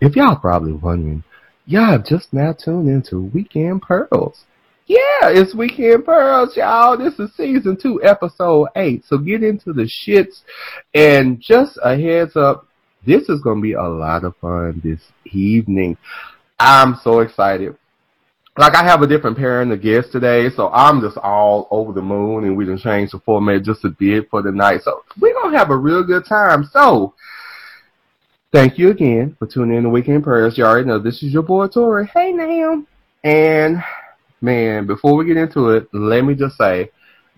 if y'all probably wondering, y'all have just now tuned into Weekend Pearls. Yeah, it's Weekend Pearls, y'all. This is season two, episode eight. So get into the shits. And just a heads up, this is going to be a lot of fun this evening. I'm so excited. Like I have a different pairing of guests today, so I'm just all over the moon and we can change the format just a bit for the night. So we're going to have a real good time. So thank you again for tuning in to Weekend Pearls. You already know this is your boy Tori. Hey now. And man, before we get into it, let me just say,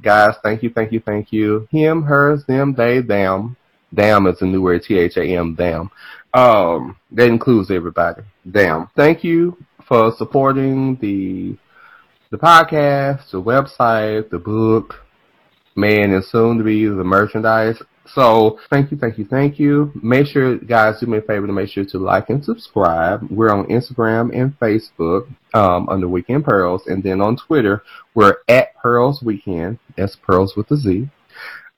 guys, thank you, thank you, thank you. Him, hers, them, they, them. Damn is a new word, T-H-A-M, damn. Um, that includes everybody. Damn. Thank you for supporting the, the podcast, the website, the book, man, and soon to be the merchandise. So thank you, thank you, thank you. Make sure, guys, do me a favor to make sure to like and subscribe. We're on Instagram and Facebook um, under Weekend Pearls, and then on Twitter we're at Pearls Weekend. That's Pearls with a Z.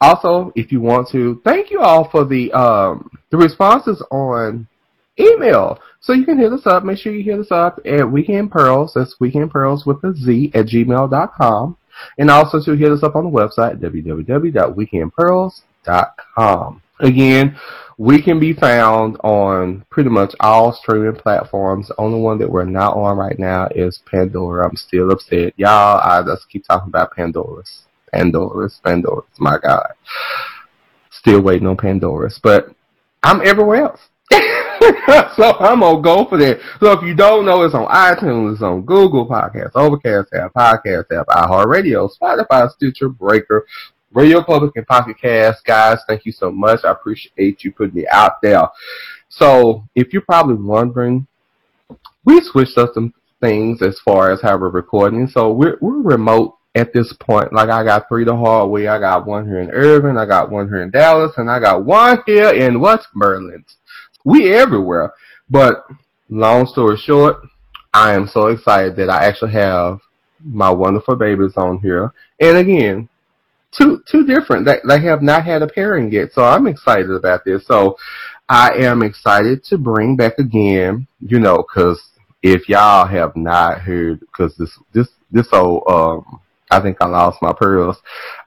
Also, if you want to, thank you all for the um, the responses on email. So you can hit us up. Make sure you hit us up at Weekend Pearls. That's Weekend Pearls with a Z at gmail.com. And also to hit us up on the website, www.weekendpearls.com. Again, we can be found on pretty much all streaming platforms. The only one that we're not on right now is Pandora. I'm still upset. Y'all, I just keep talking about Pandora's. Pandora's, Pandora's, my God. Still waiting on Pandora's. But I'm everywhere else. so I'm gonna go for that. So if you don't know, it's on iTunes, it's on Google Podcasts, Overcast app, Podcast app, iHeartRadio, Spotify, Stitcher, Breaker, Radio Public, and Pocket Cast. Guys, thank you so much. I appreciate you putting me out there. So if you're probably wondering, we switched up some things as far as how we're recording. So we're we're remote at this point. Like I got three the hard way. I got one here in Irving, I got one here in Dallas, and I got one here in West Westmoreland we everywhere. But long story short, I am so excited that I actually have my wonderful babies on here. And again, two two different. They, they have not had a pairing yet, so I'm excited about this. So I am excited to bring back again. You know, because if y'all have not heard, because this this this old um I think I lost my pearls.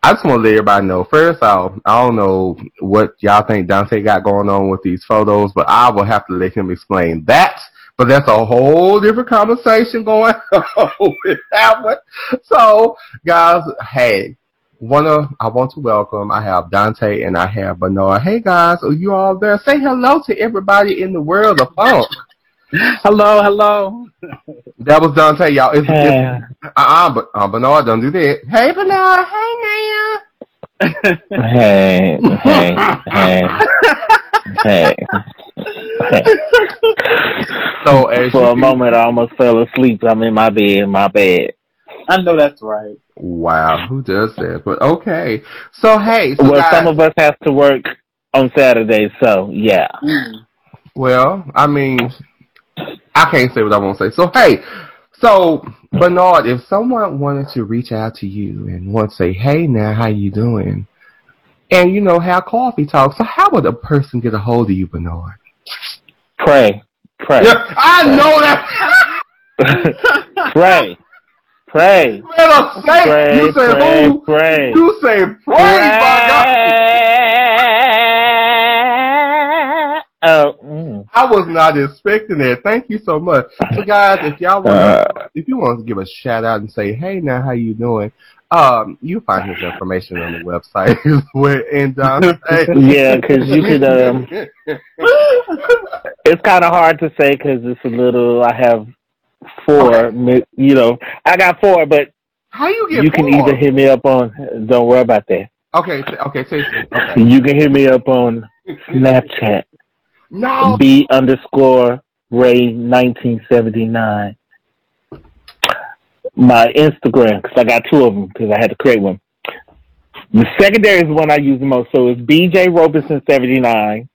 I just want to let everybody know. First off, I don't know what y'all think Dante got going on with these photos, but I will have to let him explain that. But that's a whole different conversation going on with that one. So, guys, hey, wanna I want to welcome. I have Dante and I have Bernard. Hey guys, are you all there? Say hello to everybody in the world of funk. hello, hello. That was Dante, y'all. It's, hey. it's, uh-uh, but uh, Bernard, don't do that. Hey, Bernard. Hey, now. hey, hey, hey, hey. So for a moment, I almost fell asleep. I'm in my bed, my bed. I know that's right. Wow, who does that? But okay. So hey, so well, guys, some of us have to work on Saturdays, so yeah. Well, I mean, I can't say what I want to say. So hey, so Bernard, if someone wanted to reach out to you and want to say, "Hey, now, how you doing?" and you know have coffee talk, so how would a person get a hold of you, Bernard? Pray, pray. Yeah, I pray. know that. pray. Pray. Man, say, pray, you say pray, who? Pray. You say pray, pray. by God. Oh, mm. I was not expecting that. Thank you so much. So, guys, if y'all want, uh, if you want to give a shout out and say, "Hey, now, how you doing?" Um, you find his information on the website. and um, yeah, because you could. Um, it's kind of hard to say because it's a little. I have four. Okay. You know, I got four, but how you get? You four? can either hit me up on. Don't worry about that. Okay, okay, okay. You can hit me up on Snapchat. No. B underscore Ray nineteen seventy nine. My Instagram, because I got two of them, because I had to create one. The secondary is the one I use the most, so it's BJ Robinson seventy nine.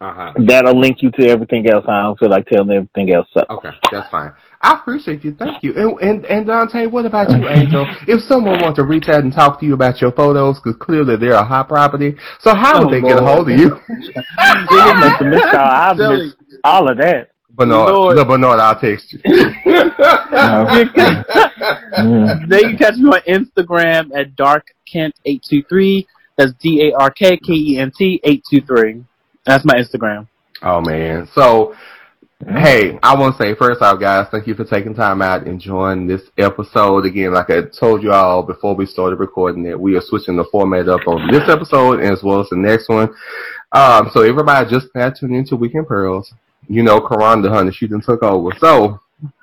Uh-huh. That'll link you to everything else. I don't feel like telling everything else. So. Okay, that's fine. I appreciate you. Thank you. And, and, and Dante, what about you, Angel? if someone wants to reach out and talk to you about your photos, because clearly they're a hot property, so how would oh, they Lord. get a hold of you? you must have missed all, I've missed all of that. Bernard, Lord. the Bernard, I'll text you. They can catch me on Instagram at darkkent823. That's D A R K K E N T 823. That's my Instagram. oh man. So Hey, I want to say first off, guys, thank you for taking time out and joining this episode. Again, like I told you all before we started recording it, we are switching the format up on this episode as well as the next one. Um, so everybody just now tuned into Weekend Pearls. You know, Karan the Hunter, she done took over. So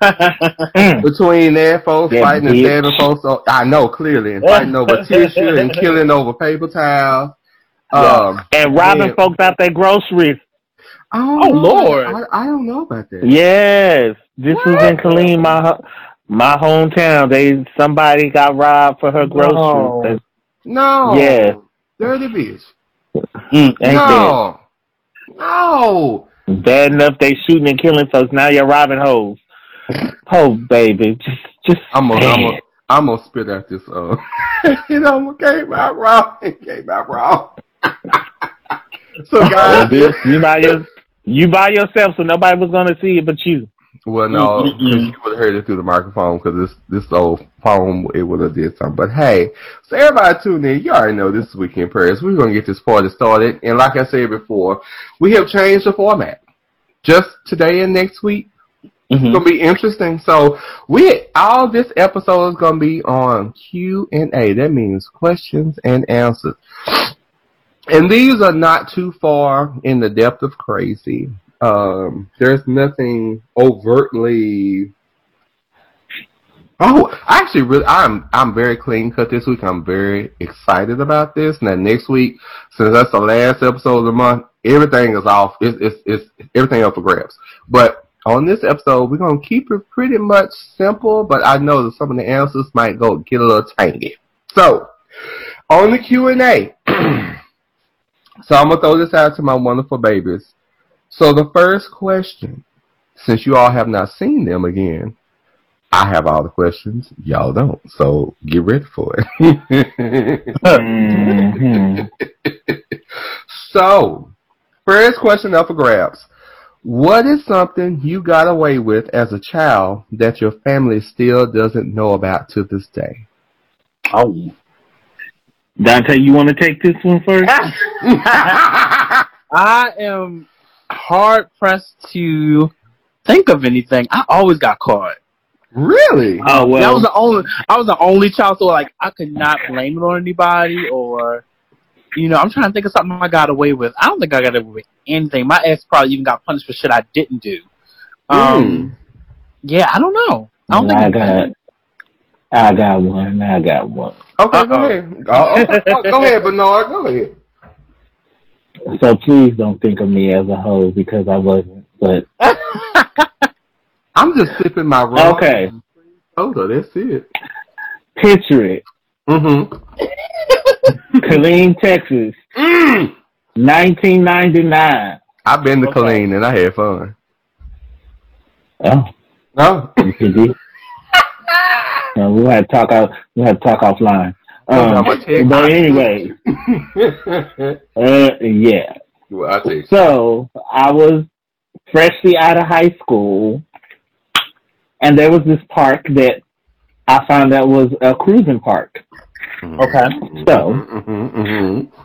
between there, folks Yeah, fighting and bitch. stabbing folks, o- I know clearly, and fighting over tissue and killing over paper towels. Um, And robbing Yeah. folks out their groceries. I don't Oh, know. Lord. I, I don't know about this. Yes, this was in Killeen, my my hometown. They somebody got robbed for her groceries. No. They- No. Yeah. Dirty bitch. Ain't no. No. bad enough? They shooting and killing folks. Now you're robbing hoes. Oh baby, just just I'm gonna I'm gonna I'm gonna spit at this. Uh, you know, it came out wrong. It came out wrong. so guys, bitch, you by your you by yourself, so nobody was gonna see it but you. well, no, you would have heard it through the microphone because this this old phone it would have did something. But hey, so everybody tune in. You already know this is Weekend Pearls. We're gonna get this party started, and like I said before, we have changed the format. Just today and next week, It's Mhm. gonna be interesting. So we all this episode is gonna be on Q and A. That means questions and answers. And these are not too far in the depth of crazy. Um, there's nothing overtly. Oh, actually, really, I'm I'm very clean cut this week. I'm very excited about this. Now next week, since that's the last episode of the month, everything is off. It's it's, it's everything up for grabs. But on this episode, we're gonna keep it pretty much simple, but I know that some of the answers might go get a little tangy. So, on the Q and A, so I'm gonna throw this out to my wonderful babies. So the first question, since you all have not seen them again, I have all the questions. Y'all don't, so get ready for it. Mhm. so, first question up for grabs. What is something you got away with as a child that your family still doesn't know about to this day? Oh. Dante, you want to take this one first? I am hard pressed to think of anything. I always got caught. really? Oh well, that was the only. I was the only child, so like I could not blame it on anybody, or you know, I'm trying to think of something I got away with. I don't think I got away with anything. My ex probably even got punished for shit I didn't do. Um, yeah, I don't know. I don't I think I got, I got one. I got one. Okay, go Uh-oh. ahead. Oh, go ahead, Bernard. Go ahead. So please don't think of me as a hoe because I wasn't. But I'm just sipping my rum. okay, soda. That's it. picture it: Mm-hmm. Killeen, Texas, Mm. 1999. I've been to Okay. Killeen and I had fun. Oh, No. you can do. Uh, we'll have to talk out. We'll have to talk offline. Um, I'm gonna take- but anyway, uh, yeah. well, I take. So I was freshly out of high school, and there was this park that I found out was a cruising park. Okay. So Mm-hmm, mm-hmm.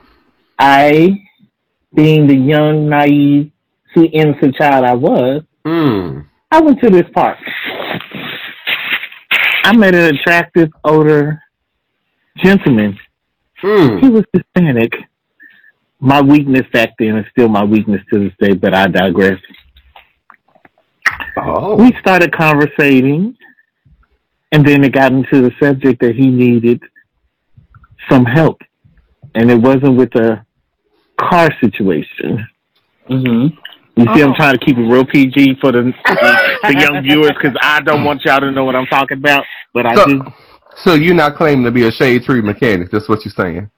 I, being the young, naive, sweet, innocent child I was, Mm. I went to this park. I met an attractive, older gentleman. He Mm. was Hispanic. My weakness back then is still my weakness to this day, but I digress. Oh. we started conversating, and then it got into the subject that he needed some help, and it wasn't with a car situation. Mm-hmm. You see, Oh. I'm trying to keep it real PG for the the young viewers because I don't want y'all to know what I'm talking about. But I So, do. so you're not claiming to be a shade tree mechanic? That's what you're saying?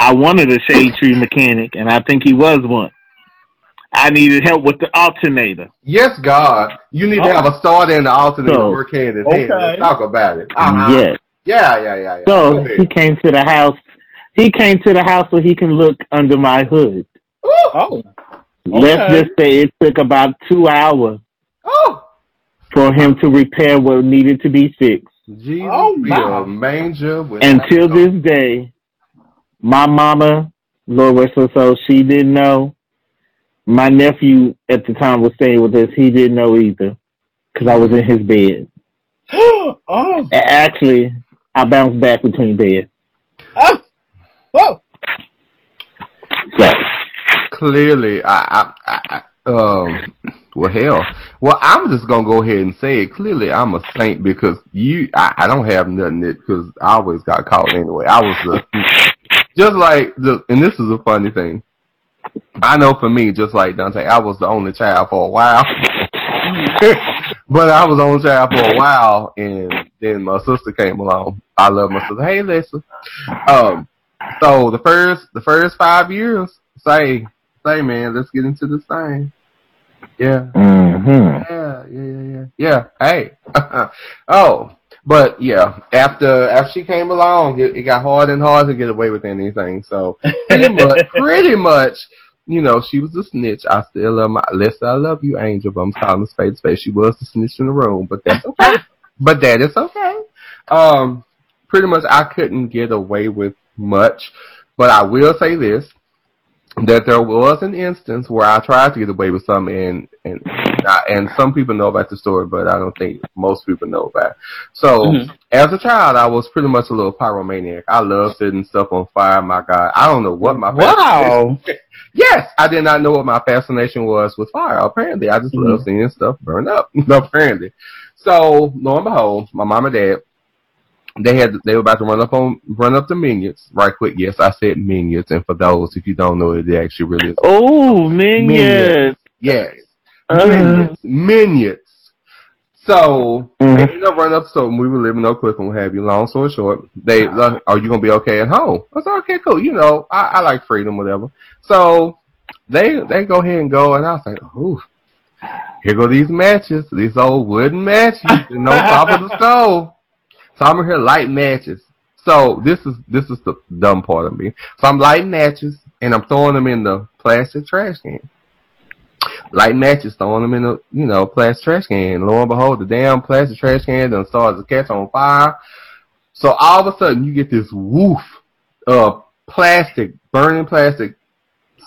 I wanted a shade tree mechanic, and I think he was one. I needed help with the alternator. Yes, God. You need to Oh. have a starter and an alternator So, work hand in hand. okay. Let's talk about it. Uh-huh. Yes. Yeah, yeah, yeah, yeah. So he came to the house. He came to the house so he can look under my hood. Oh. Let's Okay. just say it took about two hours Oh, for him to repair what needed to be fixed. Jesus Oh, be wow. a manger. with- Until this day, my mama, Lord rest her soul, she didn't know. My nephew at the time was staying with us. He didn't know either because I was in his bed. oh, Actually, I bounced back between beds. oh, whoa. So, clearly, I, I, I, um, well, hell, well, I'm just gonna go ahead and say it. Clearly, I'm a saint because you, I, I don't have nothing that because I always got caught anyway. I was the, just like the, and this is a funny thing. I know for me, just like Dante, I was the only child for a while. but I was only child for a while, and then my sister came along. I love my sister. Hey, Lisa. Um, so the first the first five years, say say man, let's get into this thing. Yeah, hmm yeah, yeah, yeah, yeah. Yeah. Hey. oh, but yeah, after after she came along, it, it got hard and hard to get away with anything. So pretty much, pretty much, you know, she was a snitch. I still love my Lisa. I love you, Angel. But I'm calling the spade space. She was the snitch in the room, but that's okay. but that is okay. Um, pretty much, I couldn't get away with much, but I will say this: that there was an instance where I tried to get away with something, and and I, and some people know about the story, but I don't think most people know about. It. So, Mhm. as a child, I was pretty much a little pyromaniac. I love setting stuff on fire. My God, I don't know what my Wow. Yes, I did not know what my fascination was with fire. Apparently, I just love seeing stuff burn up. apparently, so lo and behold, my mom and dad, they had they were about to run up on run up the minions right quick. Yes, I said minions, and for those if you don't know it, they actually really is. Oh, minions. Minions. Yes, Uh, minions, minions. So Mhm. they ended up running up. So we were living up quick and what have you. Long story short, they like, are you gonna be okay at home? I said, okay, cool. You know, I, I like freedom, whatever. So they they go ahead and go, and I was like, ooh, here go these matches, these old wooden matches, and no top of the stove. So I'm here lighting matches. So this is this is the dumb part of me. So I'm lighting matches, and I'm throwing them in the plastic trash can lighting matches, throwing them in the you know plastic trash can. Lo and behold, the damn plastic trash can then starts to catch on fire. So all of a sudden, you get this woof of plastic, burning plastic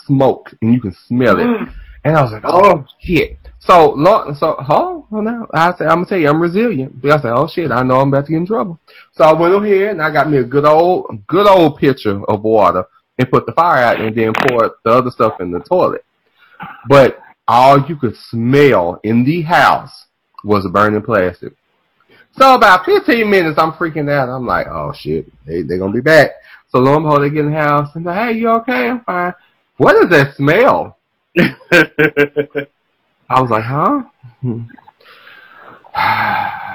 smoke, and you can smell it. Mm. And I was like, oh shit. So long, so oh, well now I said I'm gonna tell you I'm resilient. But I said, oh shit, I know I'm about to get in trouble. So I went over here and I got me a good old, good old pitcher of water and put the fire out and then poured the other stuff in the toilet. But all you could smell in the house was burning plastic. So about 15 minutes, I'm freaking out. I'm like, oh shit, they they gonna be back. So lo and behold, they get in the house and they're, hey, you okay? I'm fine. What is that smell? I was like, huh? Hmm.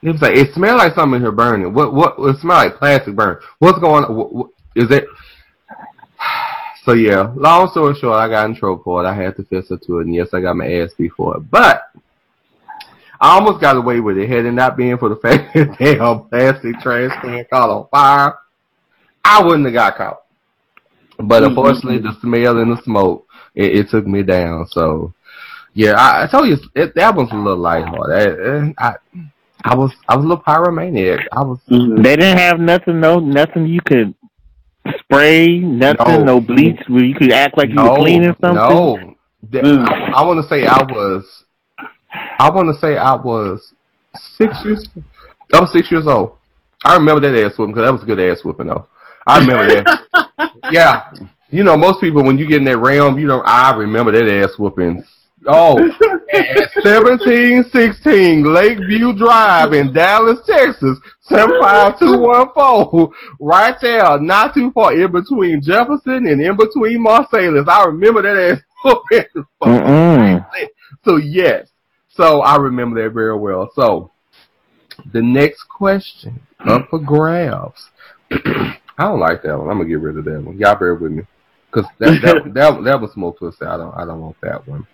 It was like it smelled like something in here burning. What? What? It smelled like plastic burn. What's going on? What, what, is it? So yeah, long story short, I got in trouble for it. I had to fess up to it, and yes, I got my ass beat for it. But I almost got away with it. Had it not been for the fact that damn plastic trash can caught on fire, I wouldn't have got caught. But Mhm. unfortunately, the smell and the smoke, it, it took me down. So yeah, I, I told you it, that was a little lighthearted. I, I, I was I was a little pyromaniac. I was They didn't have nothing, no nothing you could spray, nothing, No. no, bleach where you could act like you no, were cleaning something. no. That- Mm. I, I want to say I was. I want to say I was six years. I was six years old. I remember that ass whooping because that was a good ass whooping though. I remember that. yeah, you know most people when you get in that realm, you know I remember that ass whooping. Oh, seventeen sixteen Lakeview Drive in Dallas, Texas, seven five two one four, right there, not too far in between Jefferson and in between Marsalis. I remember that ass whooping. Mm-mm. So yes, so I remember that very well. So the next question up for grabs. I don't like that one. I'm gonna get rid of that one. Y'all bear with me, cause that that that, that was more pussy. I don't I don't want that one.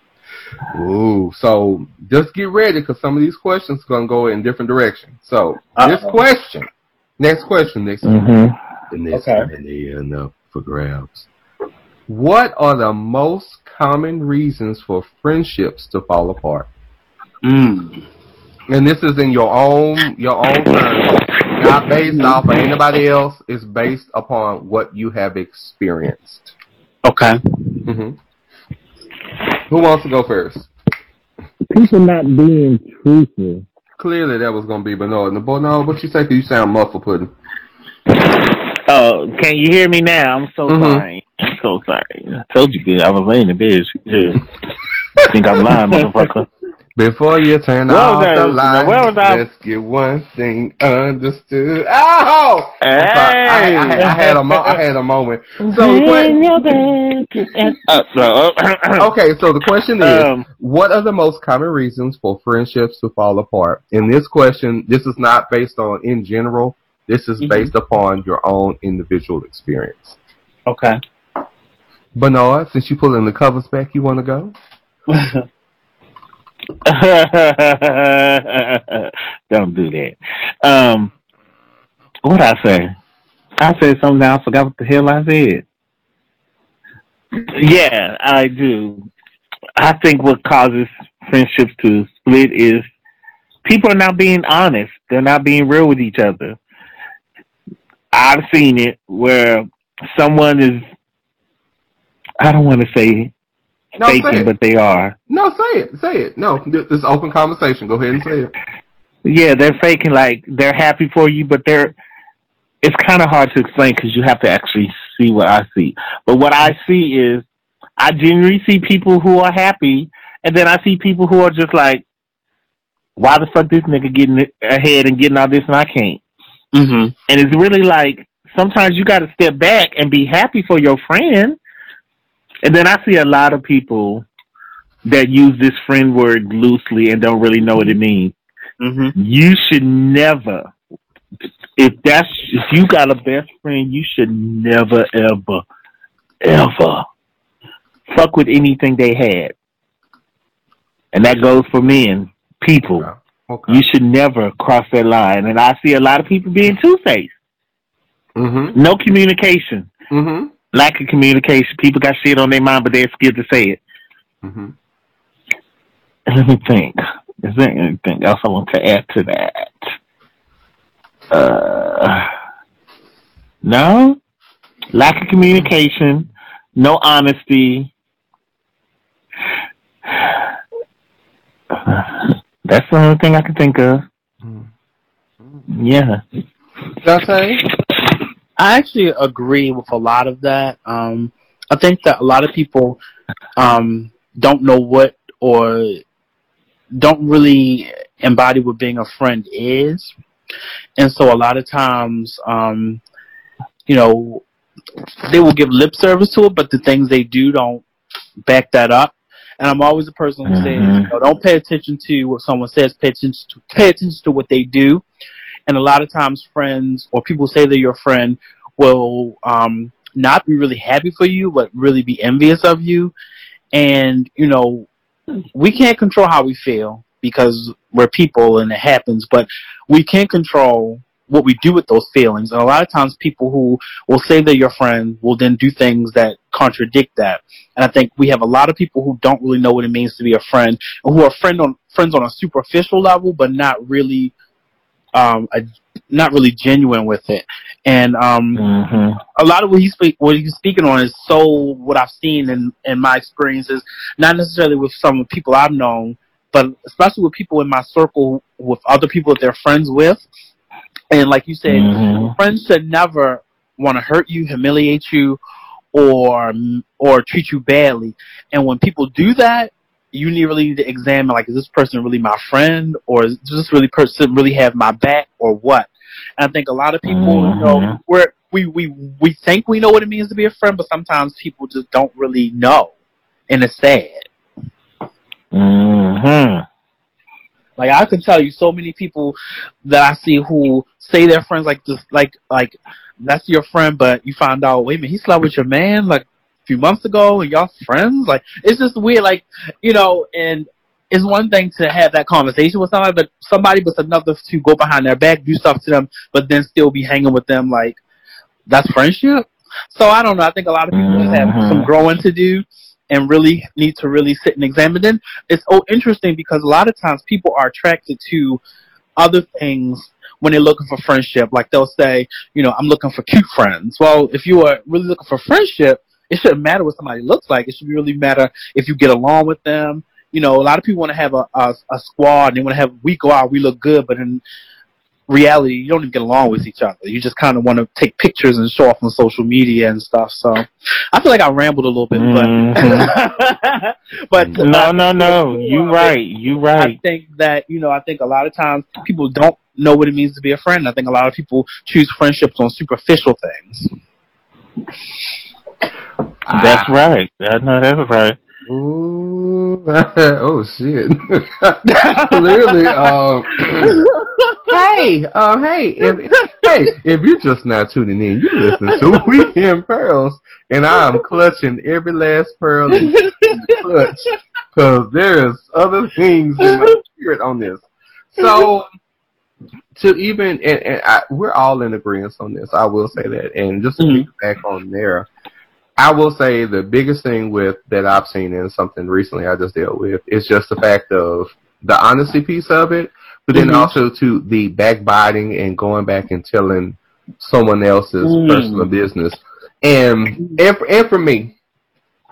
Ooh, so just get ready, cause some of these questions are gonna go in different directions. So this Uh-oh. question, next question, next Mm-hmm. the next Okay. one, and up for grabs. What are the most common reasons for friendships to fall apart? Mm. And this is in your own your own terms, not based off of anybody else. It's based upon what you have experienced. Okay. hmm Who wants to go first? People not being truthful. Clearly, that was gonna be Bernard. No, no, what you say? 'Cause you sound muffled, pudding. Oh, can you hear me now? I'm so Mhm. sorry. I'm so sorry. I told you. I was laying in bed. Yeah. I think I'm lying, motherfucker. Before you turn Where off was the lights, Where was I? let's get one thing understood. Oh! I'm. I, I, had- I had a mo- I had a moment. So the que- Uh, so, uh, okay, so the question is, Um, what are the most common reasons for friendships to fall apart? In this question, this is not based on in general. This is Mhm. based upon your own individual experience. Okay. Bernard, since you pulling the covers back, you want to go? Don't do that. Um, what I say? I said something. I forgot what the hell I said. Yeah, I do. I think what causes friendships to split is people are not being honest. They're not being real with each other. I've seen it where someone is. I don't want to say No, say faking, it. but they are. No, say it. Say it. No, this is open conversation. Go ahead and say it. Yeah, they're faking like they're happy for you, but they're. It's kind of hard to explain because you have to actually see what I see. But what I see is, I generally see people who are happy, and then I see people who are just like, "Why the fuck this nigga getting ahead and getting all this and I can't?" hmm And it's really like sometimes you got to step back and be happy for your friend. And then I see a lot of people that use this friend word loosely and don't really know what it means. hmm You should never, if that's if you got a best friend, you should never ever ever fuck with anything they had. And that goes for men, people. Okay. You should never cross that line. And I see a lot of people being two faced. Mm-hmm. No communication. Mm-hmm. Lack of communication. People got shit on their mind, but they're scared to say it. Mm-hmm. Let me think. Is there anything else I want to add to that? Uh, no. Lack of communication. No honesty. That's the only thing I can think of. Yeah. Did I say? I actually agree with a lot of that. Um, I think that a lot of people um, don't know what or don't really embody what being a friend is, and so a lot of times, um, you know, they will give lip service to it, but the things they do don't back that up. And I'm always a person who says, Mhm. you know, don't pay attention to what someone says. Pay attention to pay attention to what they do. And a lot of times, friends or people say they're your friend will um, not be really happy for you, but really be envious of you. And you know, we can't control how we feel because we're people and it happens, but we can control what we do with those feelings. And a lot of times people who will say they're your friend will then do things that contradict that. And I think we have a lot of people who don't really know what it means to be a friend who are friend on friends on a superficial level but not really um a, not really genuine with it. And um hmm a lot of what he's speak, what he's speaking on is so what I've seen in in my experiences, not necessarily with some people I've known, but especially with people in my circle, with other people that they're friends with. And like you said, Mhm. friends should never want to hurt you, humiliate you, or or treat you badly. And when people do that, you need really need to examine like, is this person really my friend, or is this really person really have my back, or what? And I think a lot of people, you know, Mhm. we're, we we we think we know what it means to be a friend, but sometimes people just don't really know, and it's sad. hmm Like I can tell you so many people that I see who say they're friends like just like like that's your friend but you find out, wait a minute, he slept with your man like few months ago and y'all friends? Like it's just weird, like you know, and it's one thing to have that conversation with somebody, but somebody but another to go behind their back, do stuff to them, but then still be hanging with them like that's friendship? So I don't know. I think a lot of people just have Mhm. some growing to do and really need to really sit and examine. Then it's so interesting because a lot of times people are attracted to other things when they're looking for friendship. Like they'll say, you know, I'm looking for cute friends. Well, if you are really looking for friendship, it shouldn't matter what somebody looks like. It should really matter if you get along with them. You know, a lot of people want to have a, a, a squad and they want to have, we go out, we look good, but in reality, you don't even get along with each other. You just kind of want to take pictures and show off on social media and stuff. So I feel like I rambled a little bit, but, mm-hmm. but no, no, no. You right. You right. I think that you know, I think a lot of times people don't know what it means to be a friend. I think a lot of people choose friendships on superficial things. That's right. I know that's right. Ooh, oh shit! Clearly, um, hey, um, hey, if, hey, if you're just not tuning in, you listen to Weekend Pearls, and I'm clutching every last pearl in clutch because there's other things in my spirit on this. So, to even and, and I, we're all in agreement on this. I will say that, and just to Mhm. back on there. I will say the biggest thing with that I've seen in something recently I just dealt with is just the fact of the honesty piece of it, but then Mhm. also to the backbiting and going back and telling someone else's Mm. personal business. And and for, and for me,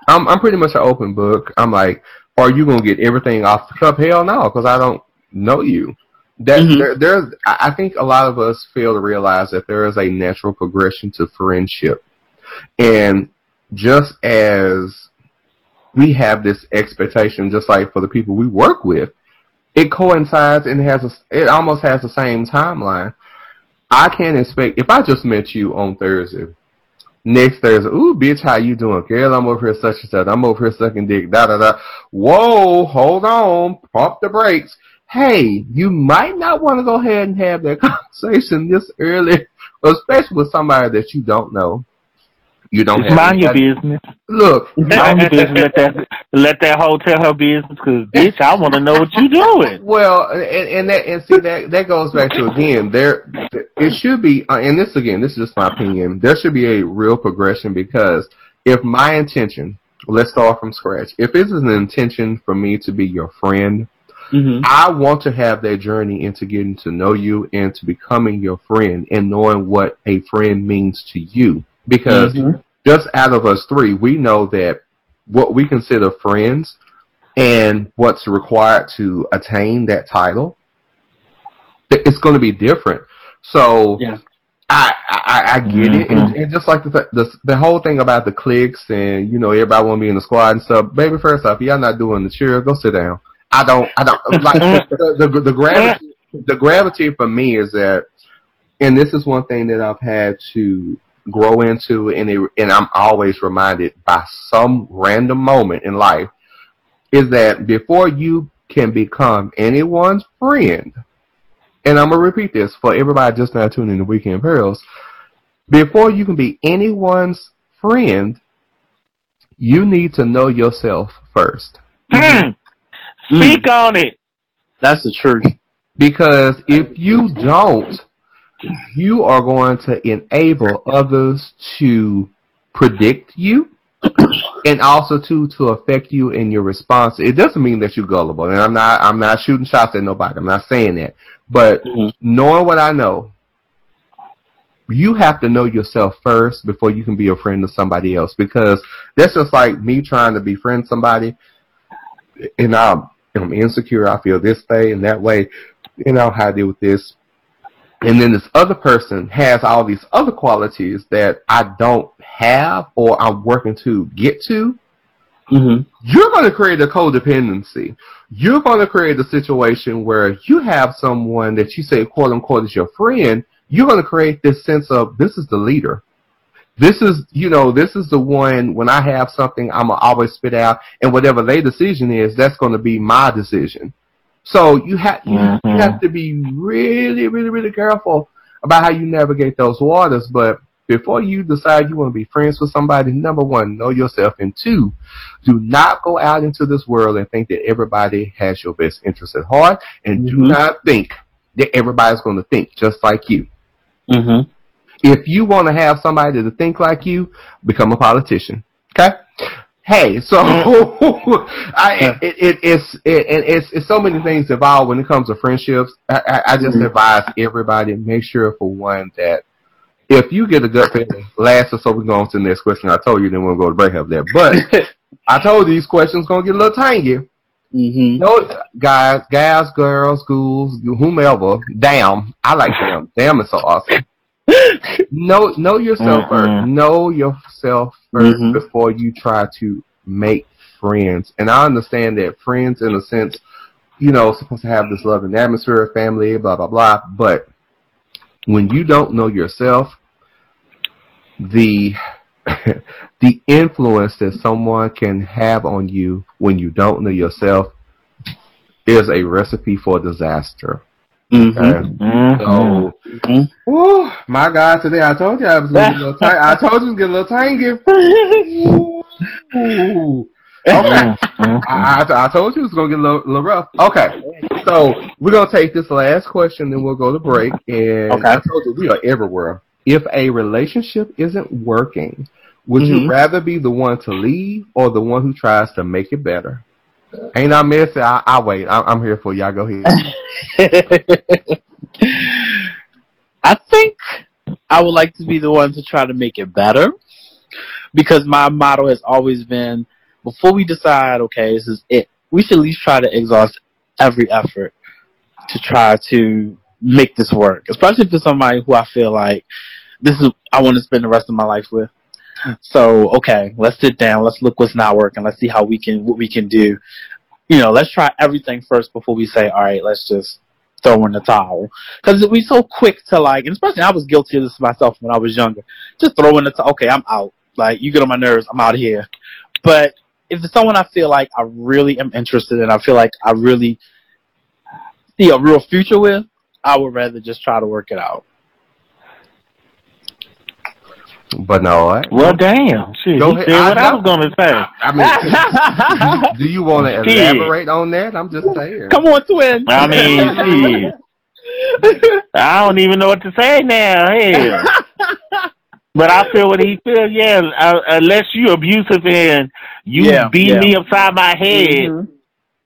I'm I'm pretty much an open book. I'm like, are you gonna get everything off the cup? Hell no, because I don't know you. That Mhm. there, there's, I I think a lot of us fail to realize that there is a natural progression to friendship, and just as we have this expectation, just like for the people we work with, it coincides and has a, it almost has the same timeline. I can't expect if I just met you on Thursday, next Thursday, ooh, bitch, how you doing? Girl, I'm over here such and such. I'm over here sucking dick. Da da da. Whoa, hold on, pump the brakes. Hey, you might not want to go ahead and have that conversation this early, especially with somebody that you don't know. You don't have Mind your business. Look, Mind your business. Let that let that hoe tell her business, because bitch, I want to know what you doing. Well, and, and that and see that that goes back to again there. It should be, uh, and this again, this is just my opinion. There should be a real progression because if my intention, let's start from scratch. If it is an intention for me to be your friend, Mm-hmm. I want to have that journey into getting to know you and to becoming your friend and knowing what a friend means to you. Because Mhm. just out of us three, we know that what we consider friends and what's required to attain that title, it's going to be different. So Yeah. I, I I get it, and, and just like the, th- the the whole thing about the cliques and you know everybody want to be in the squad and stuff. Baby, first off, y'all not doing the cheer. Go sit down. I don't. I don't like the, the the gravity. The gravity for me is that, and this is one thing that I've had to grow into, and it, and I'm always reminded by some random moment in life, is that before you can become anyone's friend, and I'm gonna repeat this for everybody just now tuning in to Weekend Pearls, before you can be anyone's friend, you need to know yourself first. Hmm. Speak on it. That's the truth. Because if you don't, you are going to enable others to predict you and also to to affect you in your response. It doesn't mean that you're gullible. And I'm not I'm not shooting shots at nobody. I'm not saying that. But Mhm. knowing what I know, you have to know yourself first before you can be a friend to somebody else. Because that's just like me trying to befriend somebody and I'm, I'm insecure. I feel this way and that way. You know how I deal with this. And then this other person has all these other qualities that I don't have or I'm working to get to. Mm-hmm. You're going to create a codependency. You're going to create a situation where you have someone that you say, quote unquote, is your friend. You're going to create this sense of this is the leader. This is, you know, this is the one when I have something, I'm going to always spit out and whatever their decision is, that's going to be my decision. So you have, you, you Mhm. have to be really, really, really careful about how you navigate those waters. But before you decide you want to be friends with somebody, number one, know yourself. And two, do not go out into this world and think that everybody has your best interest at heart. And do Mhm. not think that everybody's going to think just like you. Mm-hmm. If you want to have somebody to think like you, become a politician. Okay. Hey, so I it, it it's it, it's it's so many things involved when it comes to friendships. I, I, I just Mhm. advise everybody make sure for one that if you get a good feeling, last so we go on to the next question. I told you then we'll go to break up there, but I told you these questions gonna get a little tangy. hmm No, guys, guys, girls, schools, whomever. Damn, I like damn. Damn is so awesome. Know know yourself first. Mhm. Know yourself 1st Mhm. before you try to make friends. And I understand that friends, in a sense, you know, supposed to have this loving atmosphere, family, blah blah blah. But when you don't know yourself, the the influence that someone can have on you when you don't know yourself is a recipe for disaster. Hmm Okay? Mhm. So, Mhm. Woo, my God, today I told you I was gonna get a little tight. I told you it was gonna get a little tangy. Okay. Mhm. I, I, I told you it was gonna get a little, little rough. Okay, so we're gonna take this last question, then we'll go to break. And Okay. I told you we are everywhere. If a relationship isn't working, would you Mhm. rather be the one to leave or the one who tries to make it better? Ain't I messy? I, I wait. I, I'm here for y'all. Go ahead. I think I would like to be the one to try to make it better because my motto has always been before we decide, okay, this is it, we should at least try to exhaust every effort to try to make this work, especially if it's somebody who I feel like this is, I want to spend the rest of my life with. So, okay, let's sit down, let's look what's not working, let's see how we can, what we can do. You know, let's try everything first before we say, all right, let's just throw in the towel because we so quick to like, and especially I was guilty of this myself when I was younger. Just throw in the towel. Okay, I'm out. Like you get on my nerves, I'm out of here. But if it's someone I feel like I really am interested in, I feel like I really see a real future with, I would rather just try to work it out. But no, I, Well, damn. Shit, Go he ahead. said I what I know. was gonna say. I mean, do you want to elaborate on that? I'm just saying. Come on, twin. I mean, shit. I don't even know what to say now. Hell. But I feel what he feels. Yeah, uh, unless you abusive and you Yeah, beat yeah. me upside my head, Mhm.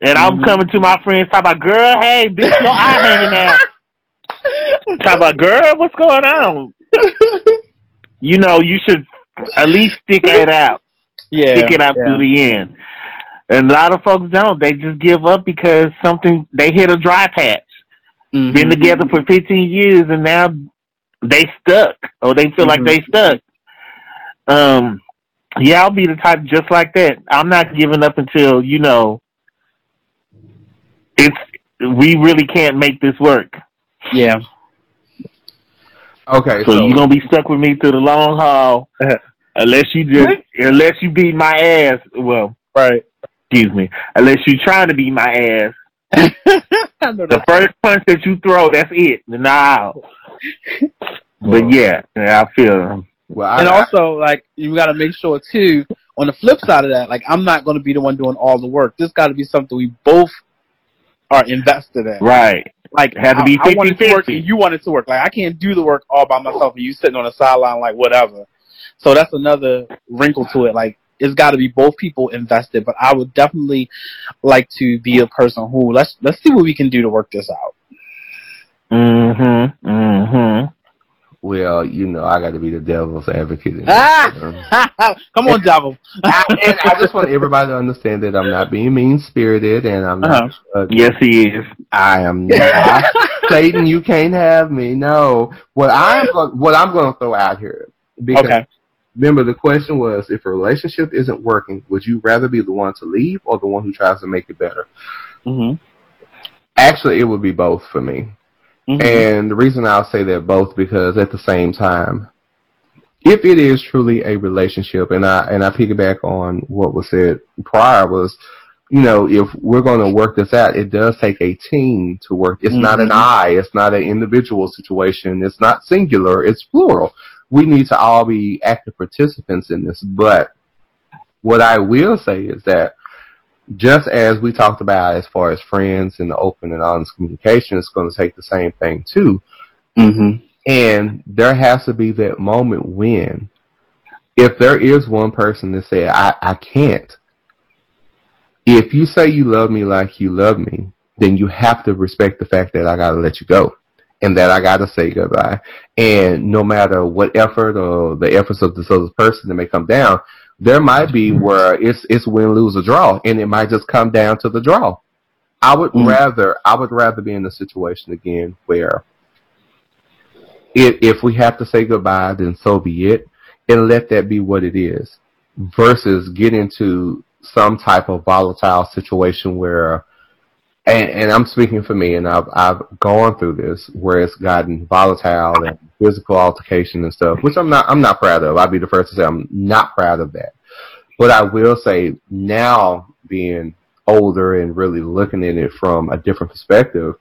and I'm Mhm. coming to my friends talking about, girl, hey, bitch, your eye hanging out. Talking about, girl, what's going on? You know, you should at least stick it out. Yeah. stick it out yeah. to the end. And a lot of folks don't. They just give up because something they hit a dry patch. Mhm. Been together for 15 years and now they stuck or they feel like Mhm. they stuck. Um, yeah, I'll be the type just like that. I'm not giving up until you know it's we really can't make this work. Yeah. Okay, So, so, you're gonna be stuck with me through the long haul, unless you just unless you beat my ass. Well, Right. excuse me, unless you trying to beat my ass. The first punch that you throw, that's it. Nah. But yeah, yeah, I feel. well, I, and also, like, you got to make sure too. On the flip side of that, like, I'm not going to be the one doing all the work. This got to be something we both are invested in. Right. Like, It had to I- be I, want it to work and you want it to work. Like, I can't do the work all by myself and you sitting on the sideline like whatever. So that's another wrinkle to it. Like, it's got to be both people invested. But I would definitely like to be a person who let's let's see what we can do to work this out. Mm-hmm. Mm-hmm. Well, you know, I got to be the devil's advocate. Ah! Come on, devil. I, and I just want everybody to understand that I'm not being mean spirited, and I'm not. uh Yes, he is. I am not. Satan, you can't have me. No. What I'm going, what I'm going to throw out here. Because Okay. remember, the question was, if a relationship isn't working, would you rather be the one to leave or the one who tries to make it better? hmm Actually, it would be both for me. Hmm And the reason I'll say that both because at the same time, if it is truly a relationship, and I and I piggyback on what was said prior was, you know, if we're going to work this out, it does take a team to work. It's not an Mhm. I. It's not an individual situation. It's not singular. It's plural. We need to all be active participants in this. But what I will say is that just as we talked about as far as friends and the open and honest communication, it's going to take the same thing too. hmm And there has to be that moment when, if there is one person that say, I, I can't, if you say you love me like you love me, then you have to respect the fact that I gotta let you go and that I gotta say goodbye. And no matter what effort or the efforts of this other person that may come down, there might be where it's it's win, lose, or draw, and it might just come down to the draw. I would Mm. rather I would rather be in a situation again where if if we have to say goodbye, then so be it, and let that be what it is, versus get into some type of volatile situation where and, and I'm speaking for me, and I've I've gone through this where it's gotten volatile and physical altercation and stuff, which I'm not I'm not proud of. I'd be the first to say I'm not proud of that. But I will say now being older and really looking at it from a different perspective,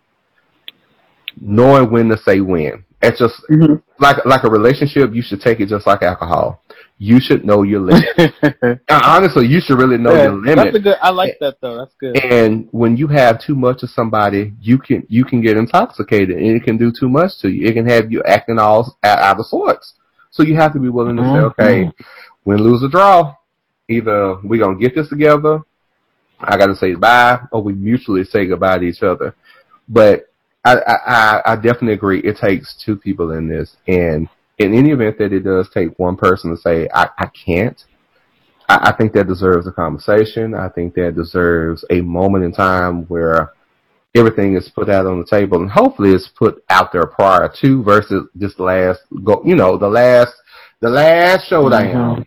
knowing when to say when. It's just Mhm. like like a relationship. You should take it just like alcohol. You should know your limit. Honestly, you should really know Yeah, your limit. That's a good. I like that though. That's good. And when you have too much of somebody, you can you can get intoxicated, and it can do too much to you. It can have you acting all out, of sorts. So you have to be willing to say, Mhm. okay, win, lose, or draw. Either we're gonna get this together, I gotta say bye, or we mutually say goodbye to each other. But I, I- I definitely agree. It takes two people in this, and in any event that it does take one person to say, I, I can't, I, I think that deserves a conversation. I think that deserves a moment in time where everything is put out on the table, and hopefully it's put out there prior to versus this last go. You know, the last the last showdown,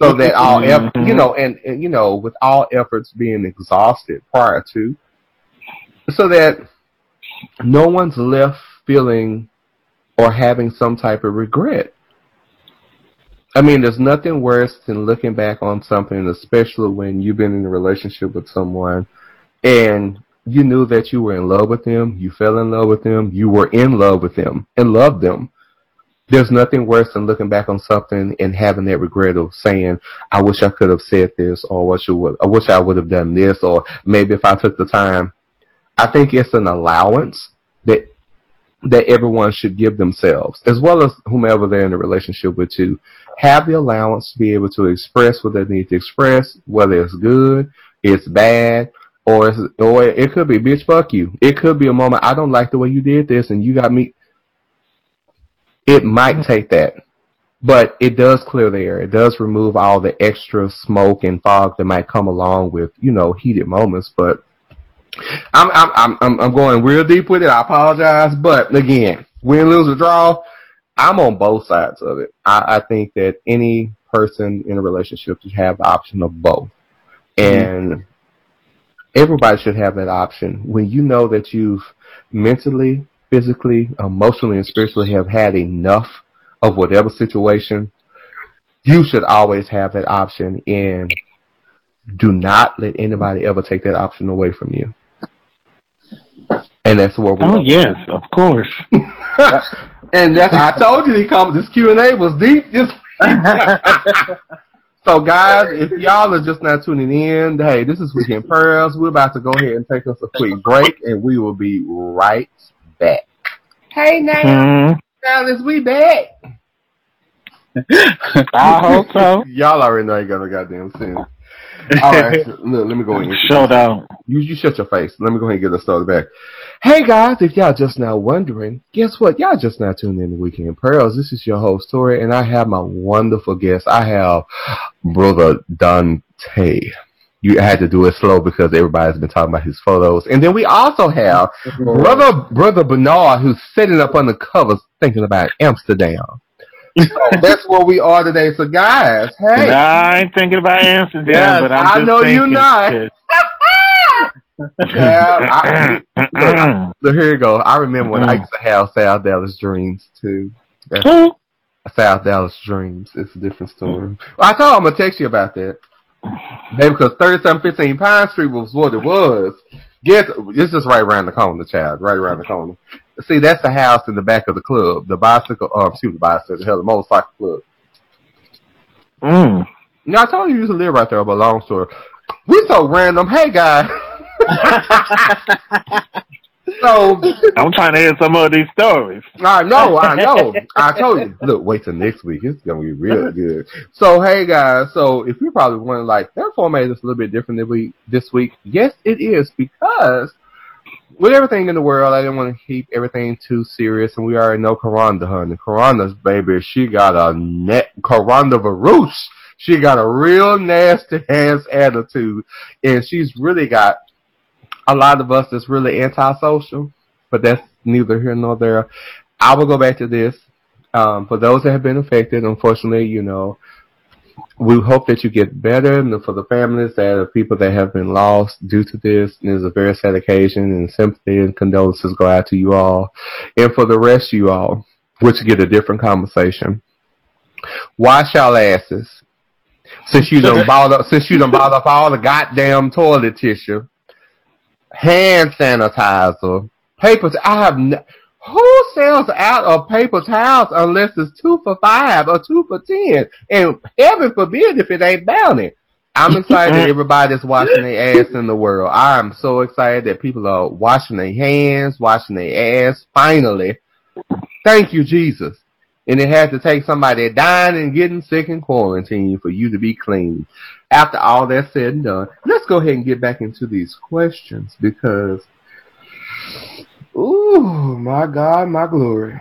so that all eff- Mhm. you know, and, and you know, with all efforts being exhausted prior to, so that no one's left feeling or having some type of regret. I mean, there's nothing worse than looking back on something, especially when you've been in a relationship with someone and you knew that you were in love with them, you fell in love with them, you were in love with them and loved them. There's nothing worse than looking back on something and having that regret of saying, I wish I could have said this or I wish I would, I wish I would have done this or maybe if I took the time. I think it's an allowance that everyone should give themselves, as well as whomever they're in a relationship with to have the allowance to be able to express what they need to express, whether it's good, it's bad, or it's, or it could be bitch fuck you. It could be a moment I don't like the way you did this and you got me it might take that. But it does clear the air. It does remove all the extra smoke and fog that might come along with, you know, heated moments. But I'm I'm I'm I'm, going real deep with it. I apologize, but again, win, lose, or draw, I'm on both sides of it. I, I think that any person in a relationship should have the option of both, mm-hmm. and everybody should have that option. When you know that you've mentally, physically, emotionally, and spiritually have had enough of whatever situation, you should always have that option, and do not let anybody ever take that option away from you. And that's where we Oh yes, of course. and that's I told you he comes. This Q and A was deep. This so guys, if y'all are just not tuning in, hey, this is Weekend Pearls. We're about to go ahead and take us a quick break, and we will be right back. Hey now, Mhm. Alice, we back. I hope so. Y'all already know I ain't got no goddamn sense. All right, so, look, let me go ahead. and- Show down. You, you shut your face. Let me go ahead and get us started back. Hey guys, if y'all just now wondering, guess what? Y'all just now tuned in to Weekend Pearls. This is your host, Tori, and I have my wonderful guest. I have Brother Dante. You had to do it slow because everybody's been talking about his photos. And then we also have Brother Brother Bernard who's sitting up on the covers thinking about Amsterdam. So that's where we are today. So guys, hey. I ain't thinking about Amsterdam, Yes, but I'm I know you thinking not. that- Yeah, I, look, So here you go. I remember when I used to have South Dallas Dreams too. That's South Dallas Dreams. It's a different story. I thought I'm gonna text you about that. Maybe because 3715 Pine Street was what it was. Guess this is right around the corner, child. Right around the corner. See, that's the house in the back of the club, the bicycle. Oh, excuse me, the bicycle. Hell, the motorcycle club. Mm. Yeah, I told you you used to live right there, but long story. We so random. Hey, guys. So I'm trying to hear some of these stories. I know, I know. I told you. Look, wait till next week. It's gonna be real good. So hey guys, so if you're probably wondering like that format is a little bit different than we this week, yes it is because with everything in the world, I didn't want to keep everything too serious, and we already know Karanda, honey. Karanda's baby, she got a net coronavirus. She got a real nasty ass attitude, and she's really got a lot of us that's really antisocial, but that's neither here nor there. I will go back to this. Um, for those that have been affected, unfortunately, you know, we hope that you get better and for the families that are people that have been lost due to this, it is a very sad occasion and sympathy and condolences go out to you all. And for the rest of you all, which get a different conversation. Wash y'all asses. Since you done bought up since you done bought up all the goddamn toilet tissue, hand sanitizer, paper I have n- who sells out of paper towels unless it's two for five or two for ten? And heaven forbid if it ain't bounty. I'm excited that everybody's washing their ass in the world. I'm so excited that people are washing their hands, washing their ass. Finally, thank you, Jesus. And it had to take somebody dying and getting sick in quarantine for you to be clean. After all that's said and done, let's go ahead and get back into these questions because Ooh, my God, my glory.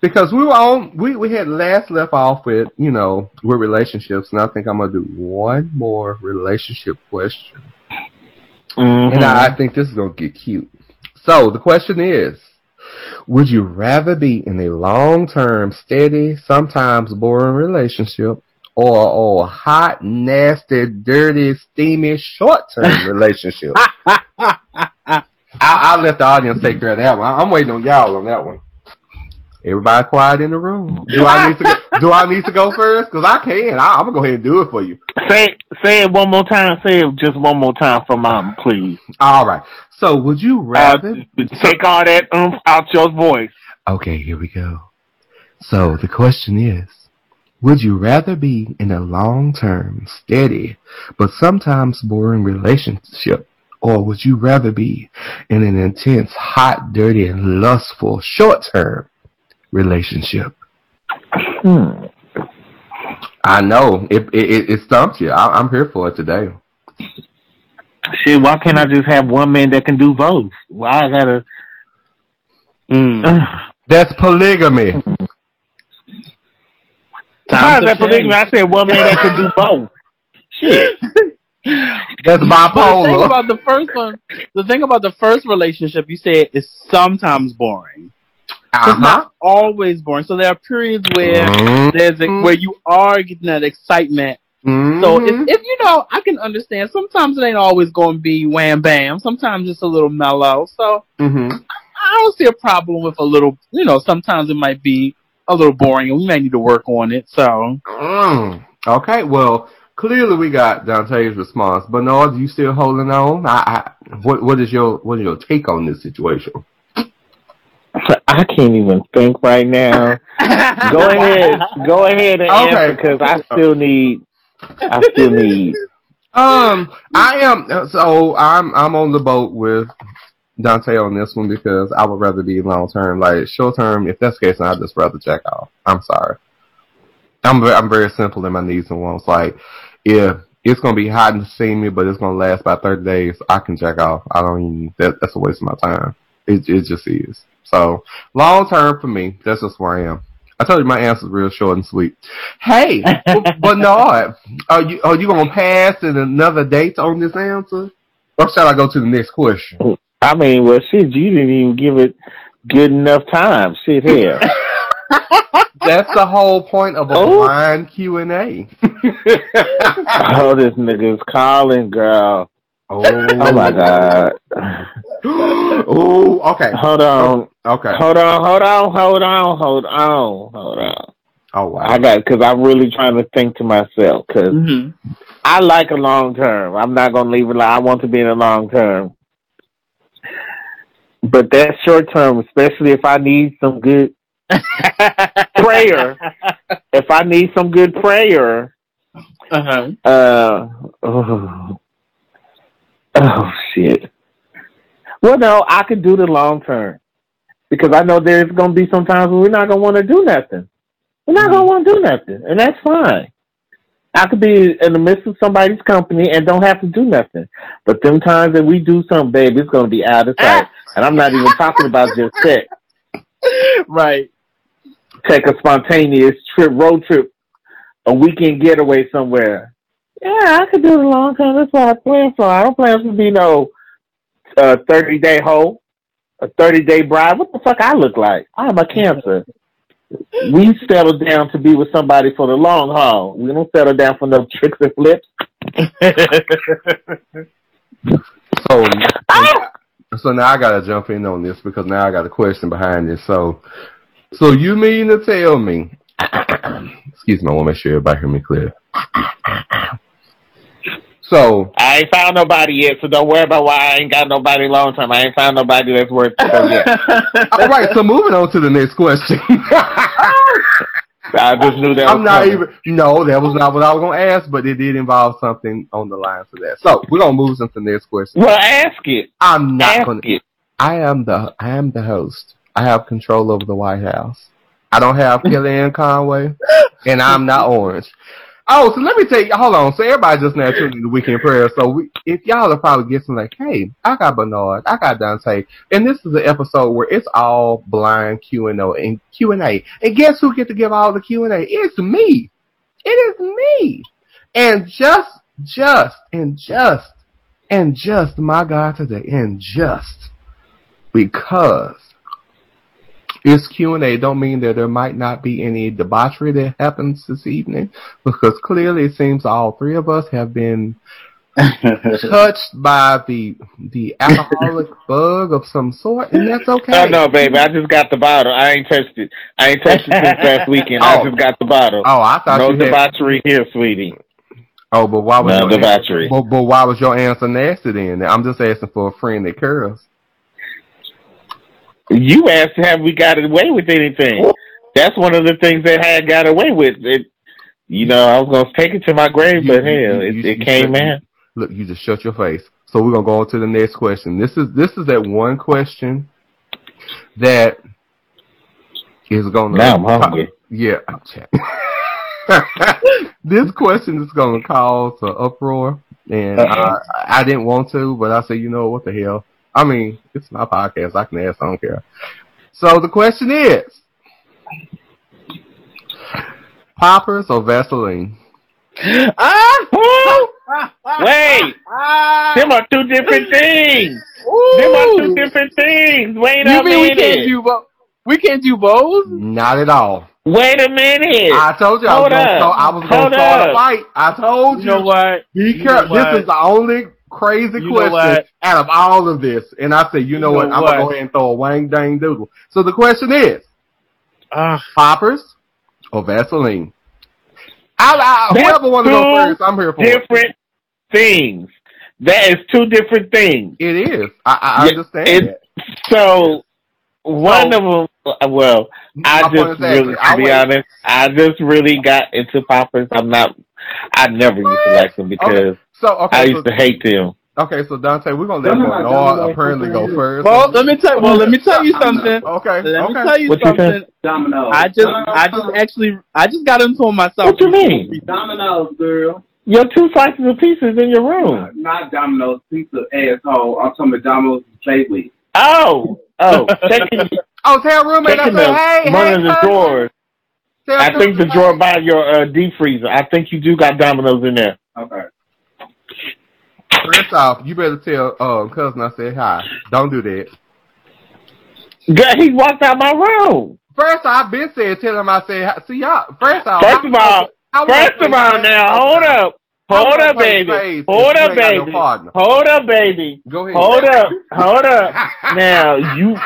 Because we were on, we, we had last left off with, you know, with relationships, and I think I'm going to do one more relationship question. Mm-hmm. And I, I think this is going to get cute. So the question is, would you rather be in a long-term, steady, sometimes boring relationship or, or hot, nasty, dirty, steamy, short-term relationship? I, I'll let the audience take care of that one. I'm waiting on y'all on that one. Everybody quiet in the room. Do I need to go, do I need to go first? Because I can. I, I'm gonna go ahead and do it for you. Say say it one more time. Say it just one more time for mom, please. All right. So, would you Uh, rather? take all that oomph out your voice. Okay, here we go. So the question is, would you rather be in a long-term, steady, but sometimes boring relationship, or would you rather be in an intense, hot, dirty, and lustful short-term relationship? Hmm. I know it it, it stumps you. I, I'm here for it today. Shit, why can't I just have one man that can do both? Why I gotta? Mm. That's polygamy. How is to that polygamy? I said one man that can do both. Shit. That's But the thing about the first one, the thing about the first relationship, you said is sometimes boring. It's Uh-huh. not always boring. So there are periods where there's a, where you are getting that excitement. Mhm. So if, if you know, I can understand. Sometimes it ain't always going to be wham bam. Sometimes it's a little mellow. So Mhm. I don't see a problem with a little. You know, sometimes it might be a little boring, and we may need to work on it. So Mm. Okay, well, clearly we got Dante's response. Bernard, you still holding on? I, I, what, what is your what is your take on this situation? I can't even think right now. Go ahead, go ahead and Okay. answer because I still need. I still need. Um, I am so I'm I'm on the boat with Dante on this one because I would rather be long term. Like short term, if that's the case, I'd just rather check off. I'm sorry. I'm I'm very simple in my needs and wants. Like, if it's gonna be hot and steamy, but it's gonna last about thirty days, I can check off. I don't even. That, that's a waste of my time. It it just is. So long term for me, that's just where I am. I told you my answer's real short and sweet. Hey, but no, are you are you gonna pass in another date on this answer, or shall I go to the next question? Oh, I mean, well, shit, you didn't even give it good enough time. Shit, here. That's the whole point of a Oh. blind Q and A. oh, this nigga's calling, girl. Oh, Oh my god. oh, okay, Hold on, okay. hold on, hold on, hold on, hold on, hold on. Oh wow. I got because I'm really trying to think to myself because hmm I like a long term. I'm not gonna leave it. Like, I want to be in a long term, but that short term, especially if I need some good prayer, if I need some good prayer, uh-huh. uh, oh, oh shit. Well, no, I could do the long term because I know there's going to be some times when we're not going to want to do nothing. We're not going to want to do nothing, and that's fine. I could be in the midst of somebody's company and don't have to do nothing. But them times that we do something, baby, it's going to be out of sight. And I'm not even talking about just sex. right. Take a spontaneous trip, road trip, a weekend getaway somewhere. Yeah, I could do the long term. That's what I plan for. I don't plan to be no uh, 30 day hoe, a 30 day bride. What the fuck I look like? I'm a cancer. We settle down to be with somebody for the long haul. We don't settle down for no tricks and flips. So, so now I gotta jump in on this because now I got a question behind this. So, so you mean to tell me? excuse me, I want to make sure everybody hear me clear. So I ain't found nobody yet, so don't worry about why I ain't got nobody long term. I ain't found nobody that's worth it yet. all right, so moving on to the next question. I just knew that. I'm not coming. even. No, that was not what I was gonna ask, but it did involve something on the lines of that. So we're gonna move into the next question. Well, ask it. I'm not Ask gonna. it. I am the. I am the host. I have control over the White House. I don't have Kellyanne Conway, and I'm not orange. Oh, so let me tell you. Hold on. So everybody just now tuned in the weekend prayer. So we, if y'all are probably guessing like, hey, I got Bernard, I got Dante, and this is an episode where it's all blind Q and A and Q and A. And guess who get to give all the Q and A? It's me. It is me. And just, just, and just, and just, my God today, and just because it's Q and A don't mean that there might not be any debauchery that happens this evening, because clearly it seems all three of us have been touched by the the alcoholic bug of some sort, and that's oh, okay. Oh no, baby, I just got the bottle. I ain't touched it. I ain't touched it since last weekend. Oh. I just got the bottle. Oh, I thought no you had. debauchery here, sweetie. Oh, but why was No your debauchery. But, but why was your answer nasty then? I'm just asking for a friend that curls. You asked, have we got away with anything? That's one of the things that had got away with. It, you know, I was gonna take it to my grave, You- but you- hell, you- it, it came in. Look, you just shut your face. So we're gonna go on to the next question. This is this is that one question that is gonna Now I'm hungry. Yeah, I'm this question is gonna cause an uproar, and. I, I didn't want to, but I said, you know what the hell? I mean, it's my podcast. I can ask. I don't care. So the question is: poppers or Vaseline? Ah! Wait, them are two different things. Them are two different things. Wait You a mean we can't do both? We can't do both? Not at all. Wait a minute. I told you I was Hold gonna up. start, I was gonna Hold start a fight. I told You you. know what? Be careful. what? This is the only crazy You question out of all of this. And I said, you know You what? know I'm gonna go ahead and throw a wang dang doodle. So the question is, Ah, poppers or Vaseline? I, I, whoever want to go first, I'm here for it. different things. That is two different things. It is. I, I understand it-. So one So- of them. Well, I just really, to be honest, I just really got into poppers. I'm not. I never used to like them because So okay, I so, used to hate them. okay, so Dante, we're gonna let Don't Bernard don't apparently go first. well, let me tell. Well, let me tell you something. okay, Let me tell you What you something. Dominoes. I just, I just actually, I just got into it myself. What you mean? Dominoes, girl. Your two slices of pieces in your room. Not Dominoes, pizza asshole. I'm talking about Dominoes to play with. Oh, oh, checking, Oh, tell roommate, I said, the, hey, one hey, of the cousin. drawers. I think the drawer by your uh, deep freezer. I think you do got dominoes in there. Okay. First off, you better tell uh, cousin I said hi. Don't do that. Girl, he walked out my room. First I've been saying, tell him I said hi. See y'all. First off, First of all, I- First of all, now hold up, hold up, baby, hold up, got no baby, hold up, baby, Go ahead. hold up, hold up. Now you,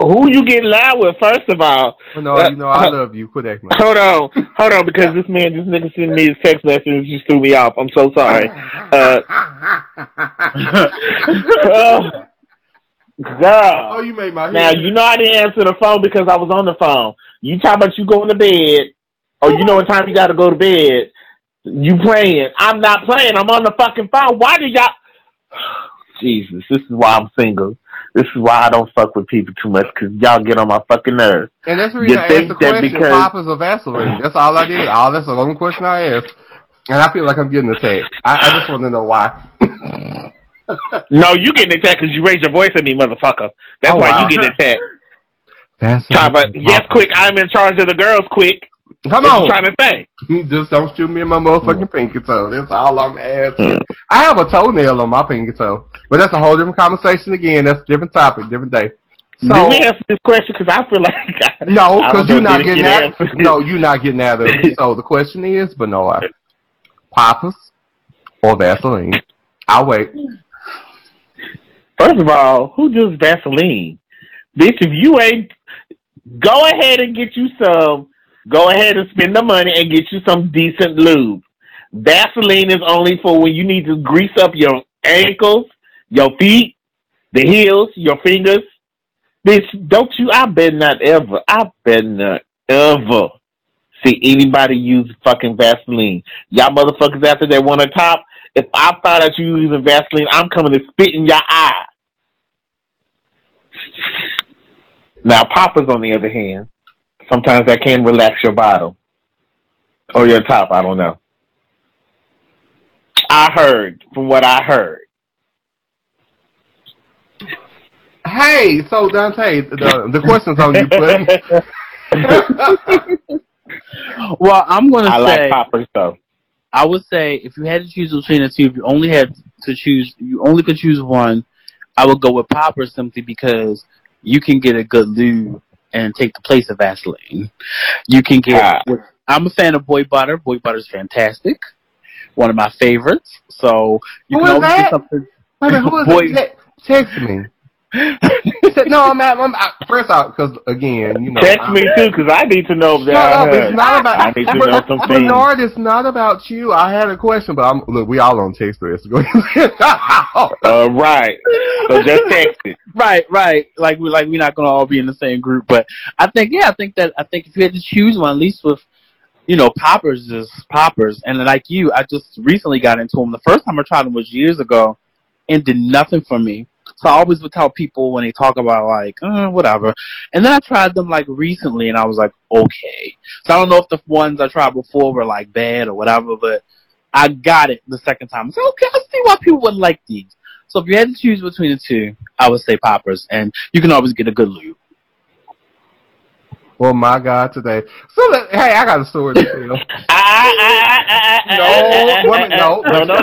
who you get loud with? First of all, no, you know I love you. Quit acting hold on, hold on, because this man, this nigga sent me his text message, and just threw me off. I'm so sorry. Uh, oh, oh, you made my Now head. you know I didn't answer the phone because I was on the phone. You talk about you going to bed, or you know what time you got to go to bed. You playing? I'm not playing. I'm on the fucking phone. Why do y'all? Jesus, this is why I'm single. This is why I don't fuck with people too much because y'all get on my fucking nerves. And that's the reason You I asked think the that question, because- Papa's or Vaseline. That's all I did. All that's the only question I asked. And I feel like I'm getting attacked. I, I just want to know why. No, you getting attacked because you raised your voice at me, motherfucker. That's Oh, why wow. you getting attacked. Vaseline. Talk about, yes, quick, I'm in charge of the girls, quick. Come What on. you trying to say? Just don't shoot me in my motherfucking mm. pinky toe. That's all I'm asking. I have a toenail on my pinky toe. But that's a whole different conversation again. That's a different topic, different day. Do So, we answer this question? Because I feel like no, because you're not getting it that. answers. No, you're not getting that. Of it. So the question is, Bernard, Papa's or Vaseline? I'll wait. First of all, who does Vaseline? Bitch, if you ain't, go ahead and get you some. Go ahead and spend the money and get you some decent lube. Vaseline is only for when you need to grease up your ankles, your feet, the heels, your fingers. Bitch, don't you? I bet not ever. I bet not ever see anybody use fucking Vaseline. Y'all motherfuckers out there that want a top, if I find that you using Vaseline, I'm coming to spit in your eye. Now, poppers, on the other hand, sometimes that can relax your bottom or your top. I don't know. I heard from what I heard. Hey, so Dante, the, the question's on you, Puddin. Well, I'm gonna I say like poppers though. I would say if you had to choose between the two, if you only had to choose, you only could choose one. I would go with poppers simply because you can get a good lube and take the place of Vaseline. You can get. Ah. I'm a fan of Boy Butter. Boy Butter's fantastic. One of my favorites. So you Who can is always that? get something. Wait a minute, who is Boy- it? Text me. No, I'm at, I'm first off, because again, you know. Text I'm- me too, because I need to know that. Shut up, it's not about, I need to know some things. Bernard, it's not about you. I had a question, but I'm, look, we all on text threads. Go ahead. Uh, right. So just text it. Right, right. Like we like we're not gonna all be in the same group, but I think yeah, I think that I think if you had to choose one, at least with you know poppers is poppers, and like you, I just recently got into them. The first time I tried them was years ago, and did nothing for me. So I always would tell people when they talk about like uh, whatever, and then I tried them like recently, and I was like okay. So I don't know if the ones I tried before were like bad or whatever, but I got it the second time. Said okay, I see why people wouldn't like these. So if you had to choose between the two, I would say poppers, and you can always get a good lube. Oh my God, today. So, let, hey, I got a story to tell. No, No, woman, no, ah, ah. no, no, no,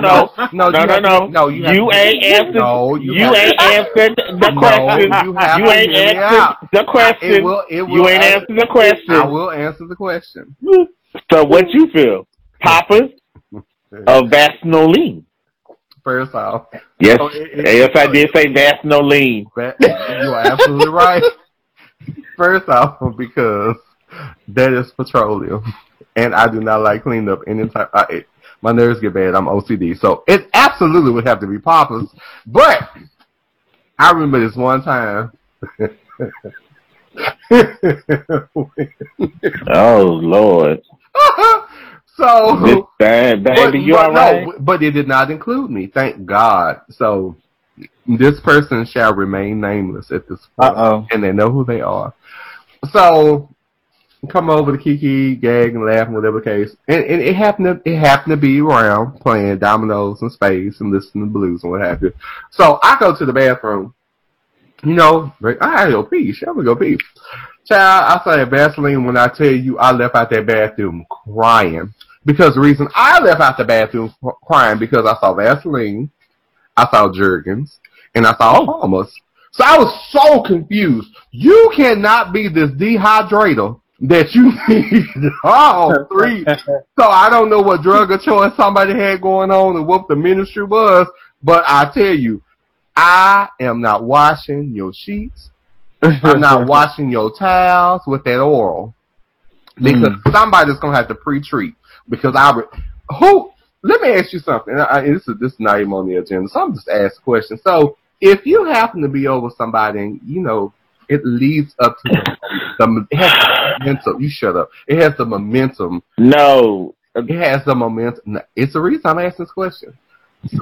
no, no, you no, no. no, you You ain't answered. No, you, You ain't answered the No, question. you You ain't answered the It question. will, it will You ain't answer- answered the question. I will answer the question. So what you feel? Poppers of Vaseline? First off, Yes, Oh, it- it- yes, I did say Vaseline. you are absolutely right. First off, because that is petroleum, and I do not like cleaning up any type. I, it, my nerves get bad. I'm OCD, so it absolutely would have to be poppers. But I remember this one time. Oh Lord, so this bad baby, you but, no, but it did not include me. Thank God. So this person shall remain nameless at this point, Uh-oh. and they know who they are. So come over to Kiki, gag and laugh, and whatever case. And, and it happened to it happened to be around playing dominoes and spades and listening to blues and what have you. So I go to the bathroom. You know, like, I gotta go pee. Shall we go pee? Child, I say Vaseline when I tell you I left out that bathroom crying. Because the reason I left out the bathroom crying because I saw Vaseline, I saw Jergens, and I saw Palmer's. So I was so confused. You cannot be this dehydrator that you need all three. So I don't know what drug of choice somebody had going on and what the ministry was, but I tell you, I am not washing your sheets. I'm not washing your towels with that oil because mm. somebody's gonna have to pre-treat. Because I, re- who? Let me ask you something. I, I- this is this is not even on the agenda, so I'm just asking questions. So, if you happen to be over somebody, and you know it leads up to the, the it has the momentum. You shut up. It has the momentum. No, It has the momentum. It's the reason I'm asking this question.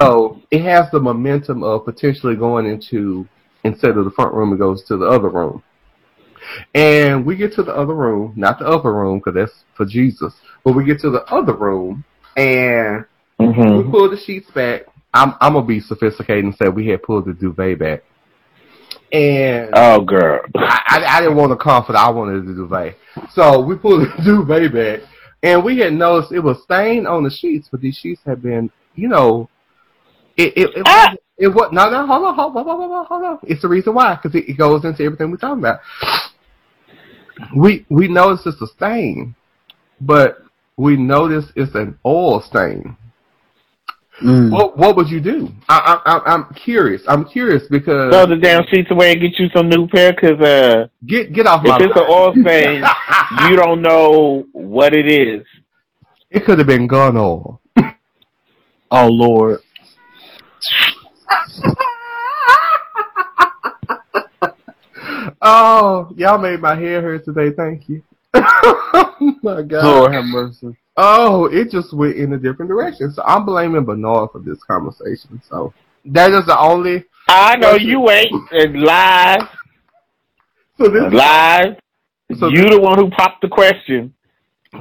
So it has the momentum of potentially going into instead of the front room. It goes to the other room. And we get to the other room, not the other room, because that's for Jesus. But we get to the other room, and we Mm-hmm. pull the sheets back. I'm I'm gonna be sophisticated and say we had pulled the duvet back, and Oh, girl. I, I, I didn't want a comfort. I wanted the duvet. So we pulled the duvet back, and we had noticed it was stained on the sheets, but these sheets had been, you know, it it it, Ah! was it was no no hold on hold on hold on hold on, hold on. It's the reason why because it, it goes into everything we're talking about. We we noticed it's a stain, but we noticed it's an oil stain. Mm. What what would you do? I, I, I I'm curious. I'm curious because Throw the damn sheets away and get you some new pair, cause uh, get get off my. if it's an oil stain, you don't know what it is. It could have been gun oil. Oh Lord. Oh, y'all made my hair hurt today. Thank you. oh my God. Lord have mercy. Oh, it just went in a different direction. So I'm blaming Bernard for this conversation. So that is the only. I know you ain't. And lies, So this. lies. So you the one who popped the question.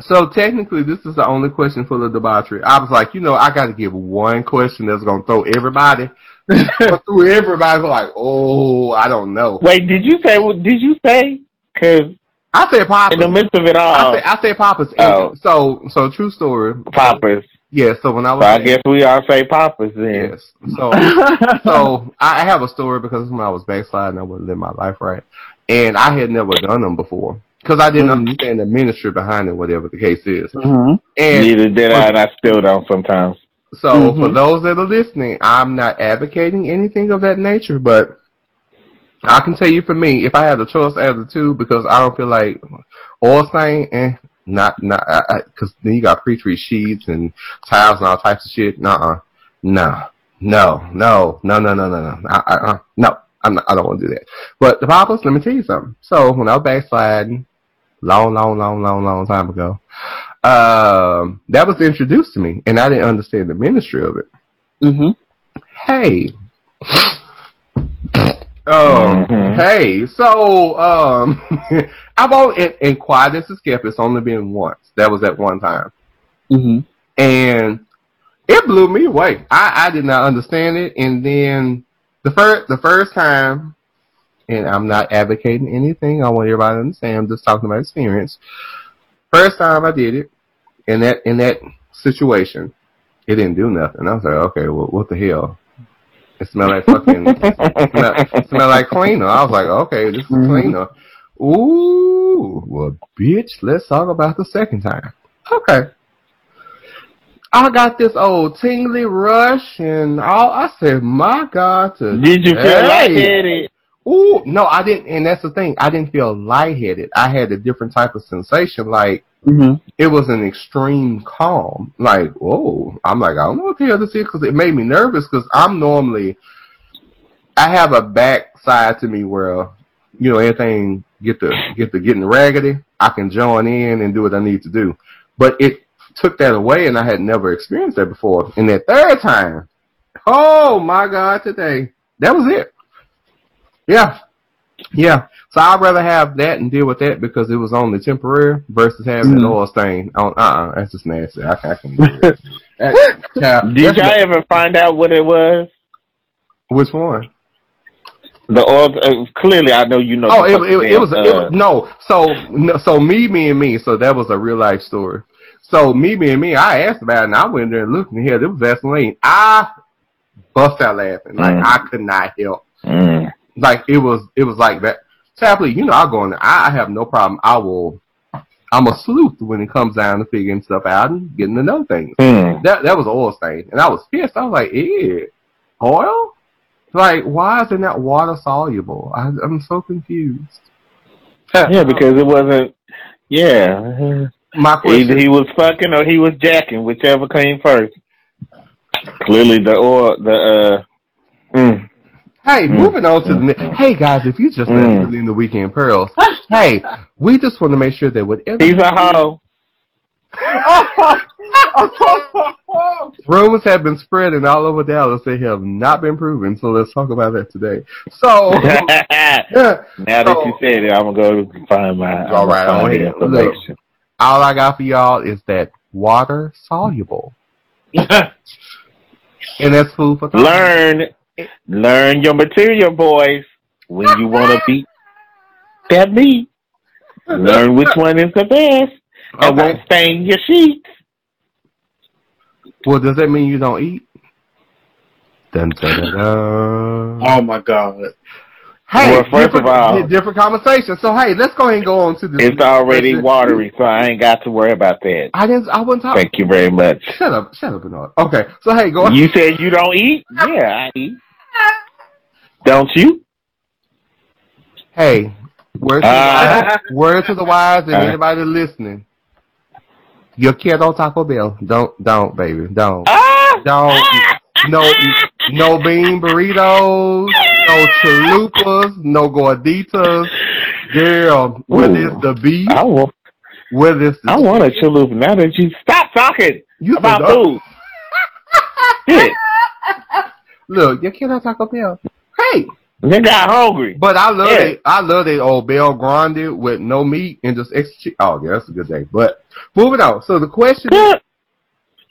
So technically, this is the only question full of debauchery. I was like, you know, I got to give one question that's gonna throw everybody. through everybody's like, oh, I don't know. Wait, did you say? what Did you say? Cause I said Papa. in the midst of it I all, say I say Papa's. Oh. So so true story. Papas. Yeah. So when I So was I guess we all say Papas then. yes. So so I have a story because when I was backsliding, I wouldn't live my life right, and I had never done them before because I didn't Mm-hmm. understand the ministry behind it, whatever the case is. Mhm. And Neither did I, and I still don't sometimes. so Mm-hmm. for those that are listening, I'm not advocating anything of that nature, but I can tell you for me, if I had a choice out of the two, because I don't feel like oil stain, eh, not not because then you got pre-treat sheets and towels and all types of shit. Nuh-uh. No, no, no, no, no, no, no, no, I, I, uh, no. I'm not, I don't want to do that. But the Papas, let me tell you something. So when I was backsliding, long, long, long, long, long time ago, um, that was introduced to me, and I didn't understand the ministry of it. Mm-hmm. Hey. Um, Mhm. hey, so, um, I've only, and, and quiet as a skeptic, it's only been once. That was at one time. Mhm. And it blew me away. I, I did not understand it. And then the first, the first time, and I'm not advocating anything. I want everybody to understand. I'm just talking about experience. First time I did it, in that, in that situation, it didn't do nothing. I was like, okay, well, what the hell? It smelled like fucking, smell, smelled, it smelled like cleaner. I was like, okay, this is Mhm. cleaner. Ooh, well, bitch, let's talk about the second time. Okay. I got this old tingly rush and all. I said, my God, to Did you feel Hey. lightheaded? Ooh, no, I didn't, and that's the thing. I didn't feel lightheaded. I had a different type of sensation. Like Mhm. it was an extreme calm. Like, whoa, I'm like, I don't know what the hell this is because it made me nervous because I'm normally, I have a backside to me where, you know, anything get the get the getting raggedy, I can join in and do what I need to do. But it took that away, and I had never experienced that before. And that third time, oh my God, today that was it. Yeah, yeah. So I'd rather have that and deal with that because it was only temporary versus having an Mhm. oil stain. On, uh-uh, that's just nasty. I, I can do it. That- child, Did that's y'all the- ever find out what it was? which one? The oil. Uh, clearly, I know you know. Oh, it, it, it was damn, it uh, was no. So no, so me, me, and me. So that was a real life story. So me, me, and me. I asked about it, and I went there and looked, and here there was Vaseline. I bust out laughing, like Mm. I could not help. mm. Like it was, it was like that. Tapley, you know, I go in there. I, I have no problem. I will. I'm a sleuth when it comes down to figuring stuff out and getting to know things. Mm. That that was oil stain, and I was pissed. I was like, "Ew, oil? Like, why isn't that water soluble? I, I'm so confused." Yeah, because it wasn't. Yeah, My question. either he was fucking or he was jacking, whichever came first. Clearly, the oil, the uh. Mm. Hey, Mm. moving on to the ne- hey guys, if you just Mm. listening in the weekend pearls, hey, we just want to make sure that whatever He's a hoe. Rumors have been spreading all over Dallas. They have not been proven. So let's talk about that today. So, now that you said it, I'm gonna go find my. All right, I'm I'm gonna find the ahead. Look. information. all I got for y'all is that water soluble, and that's food for thought. Learn, learn your material, boys. When you want to beat that meat, learn which one is the best and Okay. won't stain your sheets. Well, does that mean you don't eat? Dun, dun, dun. oh my god. Hey, Well, first different, of all- different conversation. So hey, let's go ahead and go on to this. It's already watery, so I ain't got to worry about that. I didn't. I wasn't talking. Thank you very much. Shut up. Shut up, Bernard. Okay. So hey, go. On. You said you don't eat? Yeah, I eat. Don't you? Hey, word to, Uh, the, word to the wise and Uh. anybody listening. Your kid on Taco Bell. Don't, don't, baby, don't, ah! don't. No, no bean burritos, no chalupas, no gorditas. Girl, whether Ooh. it's the beef, I want, whether it's the I want a chalupa. Now that you stop talking you about food. Shit, Look, kid on Taco Bell. Hey, they got hungry. but I love Yeah. it. I love that old Bell Grande with no meat and just extra. Cheese. Oh yeah, that's a good day. But moving on. So the question is.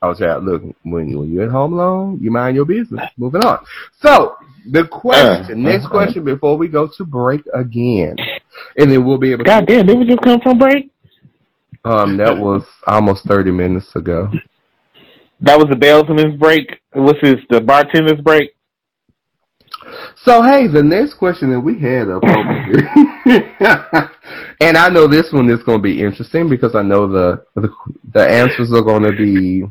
Oh, Chad, look, when, when you're at home alone, you mind your business. Moving on. So, the question, Uh, next uh, question before we go to break again. And then we'll be able to. God damn, did we just come from break? Um, that was almost 30 minutes ago. That was the bellsman's break. What's this? The bartender's break. So, hey, the next question that we had up over here. and I know this one is going to be interesting because I know the, the, the answers are going to be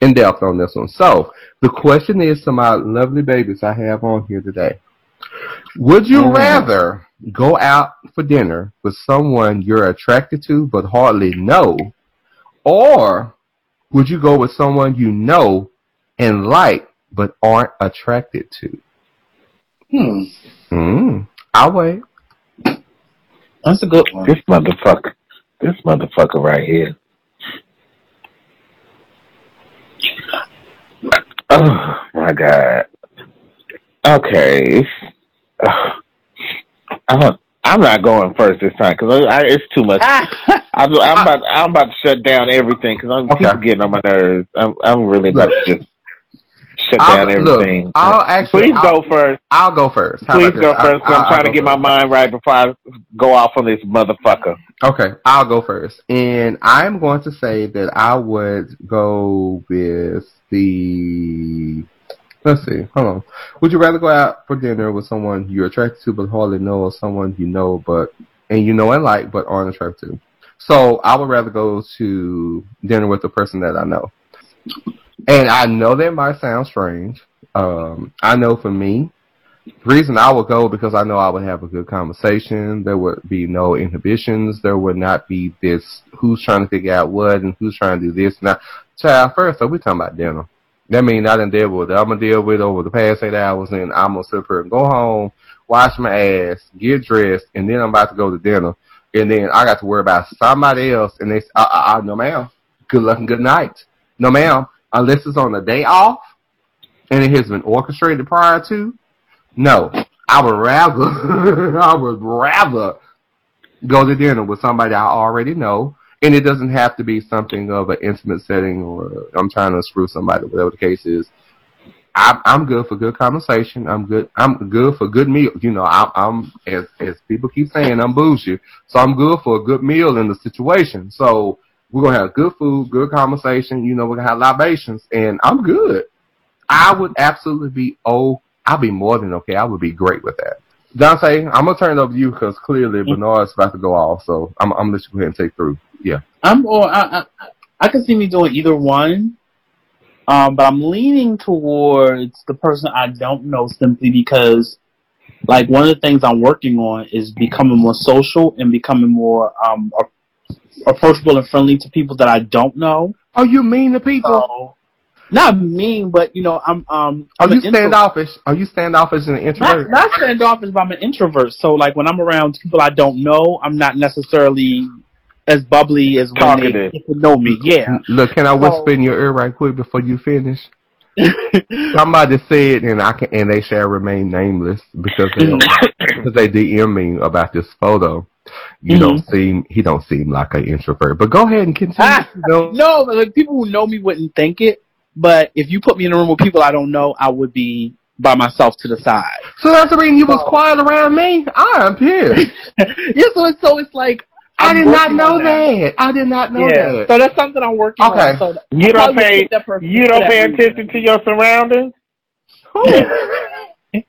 in depth on this one. So, the question is to my lovely babies I have on here today. Would you Mm. rather go out for dinner with someone you're attracted to but hardly know, or would you go with someone you know and like but aren't attracted to? Hmm. Mm, I'll wait. That's a good one. This motherfucker. This motherfucker right here. Oh my god. Okay. Ugh. I'm, I'm not going first this time because I, I, it's too much. Ah. I'm, I'm about I'm about to shut down everything because I'm Okay. people getting on my nerves. I'm I'm really about to just shut I'll, down look. I'll actually. Please I'll, go first. I'll go first. How Please go this? first. I- 'cause I'm I'll trying to get my mind right before I go off on this motherfucker. Okay, I'll go first. And I'm going to say that I would go with the. Let's see. Hold on. Would you rather go out for dinner with someone you're attracted to but hardly know, or someone you know but and you know and like but aren't attracted to? So I would rather go to dinner with the person that I know. And I know that might sound strange. Um, I know for me, the reason I would go because I know I would have a good conversation. There would be no inhibitions. There would not be this who's trying to figure out what and who's trying to do this. Now, child, first off, we're talking about dinner. That means I done deal with it. I'm gonna deal with it over the past eight hours, and I'm gonna sit here and go home, wash my ass, get dressed, and then I'm about to go to dinner. And then I got to worry about somebody else, and they, I, I, I no ma'am, good luck and good night. No ma'am, unless it's on a day off, and it has been orchestrated prior to. No, I would rather, I would rather go to dinner with somebody I already know, and it doesn't have to be something of an intimate setting or I'm trying to screw somebody, whatever the case is. I'm, I'm good for good conversation. I'm good. I'm good for good meal. You know, I'm, I'm as as people keep saying, I'm bougie, so I'm good for a good meal in the situation. So we're gonna have good food, good conversation. You know, we're gonna have libations, and I'm good. I would absolutely be oh, I'll be more than okay. I would be great with that. Dante, I'm gonna turn it over to you because clearly Bernard's about to go off, so I'm, I'm gonna let you go ahead and take through. Yeah. I'm or I, I I can see me doing either one. Um, but I'm leaning towards the person I don't know simply because like one of the things I'm working on is becoming more social and becoming more um approachable and friendly to people that I don't know. Oh, you mean the people? So not mean, but you know, I'm um Are I'm you intro- standoffish? Are you standoffish and an not, introvert? not standoffish, but I'm an introvert. So like when I'm around people I don't know, I'm not necessarily as bubbly as when Talkative. they get to know me. Yeah. Look, can I So- whisper in your ear right quick before you finish? Somebody said, and I can, and they shall remain nameless because they because they DM me about this photo. You don't seem he don't seem like an introvert. But go ahead and continue. Ah, you know? no, like people who know me wouldn't think it. But if you put me in a room with people I don't know, I would be by myself to the side. So that's the reason you was So- quiet around me. I am here. yeah, so it's so it's like I I'm did not know on that. I did not know yeah, that. so that's something I'm working Okay. on. So that- You don't pay that person you for don't that pay reason. attention to your surroundings. Who?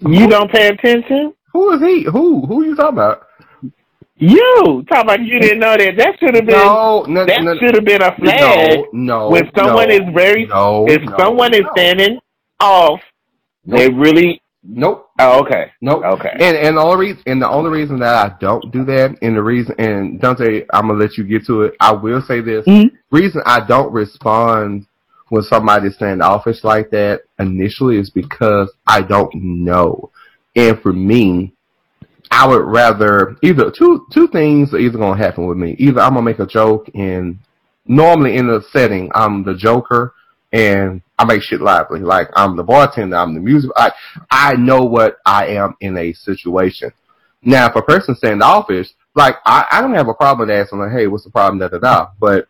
You don't pay attention. Who is he? Who? Who you talking about? You talk about you didn't know that. That should have been No, no, that no, should have been a flag. no, no. when someone no, is very no, if someone is standing off, they really Nope. oh, okay. Nope. Okay. And and the only reason and the only reason that I don't do that, and the reason and Dante, I'm gonna let you get to it. I will say this: Mhm. reason I don't respond when somebody's standoffish like that initially is because I don't know. And for me, I would rather either two two things are either gonna happen with me. Either I'm gonna make a joke and normally in the setting I'm the joker and I make shit lively. Like I'm the bartender, I'm the music I I know what I am in a situation. Now if a person standoffish, like I, I don't have a problem with asking like, hey, what's the problem, da da da. But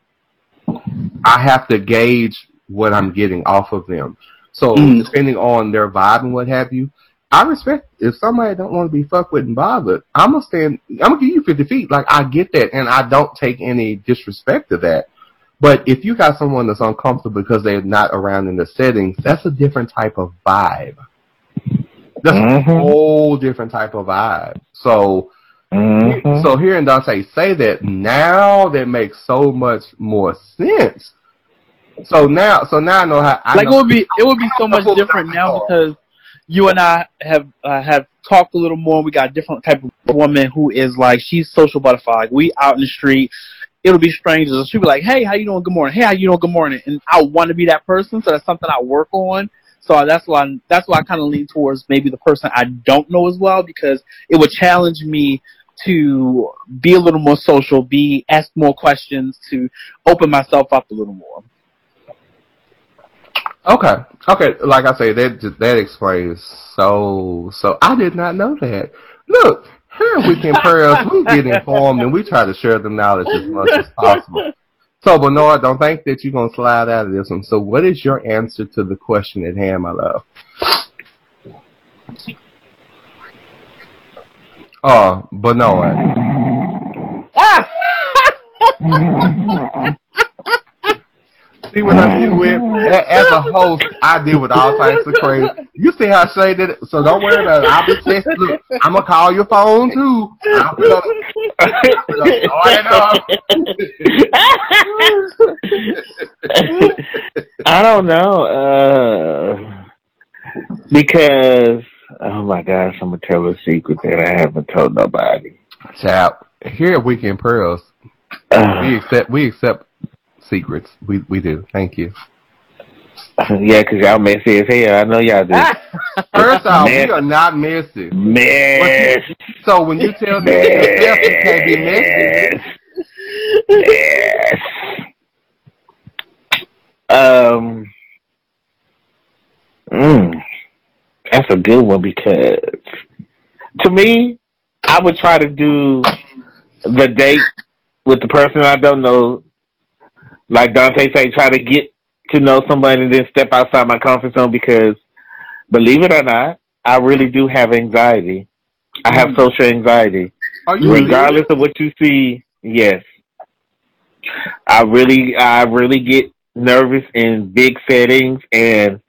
I have to gauge what I'm getting off of them. So Mm. depending on their vibe and what have you, I respect if somebody don't want to be fucked with and bothered. I'm gonna stand. I'm gonna give you 50 feet. Like I get that, and I don't take any disrespect to that. But if you got someone that's uncomfortable because they're not around in the settings, that's a different type of vibe. That's Mhm. a whole different type of vibe. So, Mhm. so hearing Dante say that now, that makes so much more sense. So now, so now I know how. I like know, it would be it would be so much different now because you and I have uh, have talked a little more. We got a different type of woman who is like she's social butterfly. Like we out in the street, it'll be strangers. She'll be like, "Hey, how you doing? Good morning. Hey, how you doing? Good morning." And I want to be that person, so that's something I work on. So that's why that's why I kind of lean towards maybe the person I don't know as well because it would challenge me to be a little more social, be ask more questions, to open myself up a little more. Okay, okay. Like I say, that that explains so. So I did not know that. Look, here at Weekend Pearls, we get informed and we try to share the knowledge as much as possible. So, Bernard, don't think that you're gonna slide out of this one. So, what is your answer to the question at hand, my love? Uh, Bernard. See what I deal with? As a host, I deal with all types of crazy. You see how Shay did it? So don't worry about it. I'll be texting. Look, I'm gonna call your phone too. I'll put up, I don't know. Uh, because oh my gosh, I'm gonna tell a secret that I haven't told nobody. Chap, here at Weekend Pearls, Uh, we accept we accept secrets. We we do. Thank you. yeah, because y'all messy as hell. I know y'all do. First off, we are not messy. Mess. So when you tell me yourself you can't be messy, Yes. Um. Mm, that's a good one because to me, I would try to do the date with the person I don't know. Like Dante say, try to get to know somebody and then step outside my comfort zone because, believe it or not, I really do have anxiety. I have hmm. social anxiety are you regardless of what you see, yes. I really, I really get nervous in big settings, and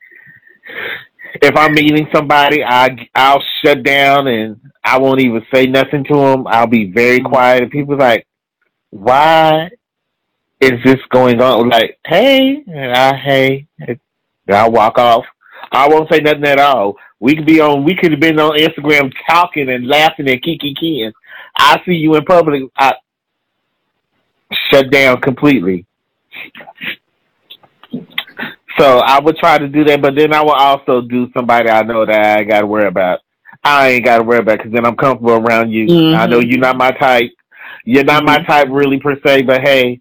if I'm meeting somebody, I I'll shut down and I won't even say nothing to them. I'll be very hmm. quiet, and people like, "Why is this going on?" Like, "Hey," and I hey, and I'll walk off. I won't say nothing at all. We could be on. We could have been on Instagram talking and laughing and kiki kikiing. I see you in public, I shut down completely. So I would try to do that, but then I would also do somebody I know that I got to worry about. I ain't got to worry about because then I'm comfortable around you. Mhm. I know you're not my type. you're not my type really per se, but hey,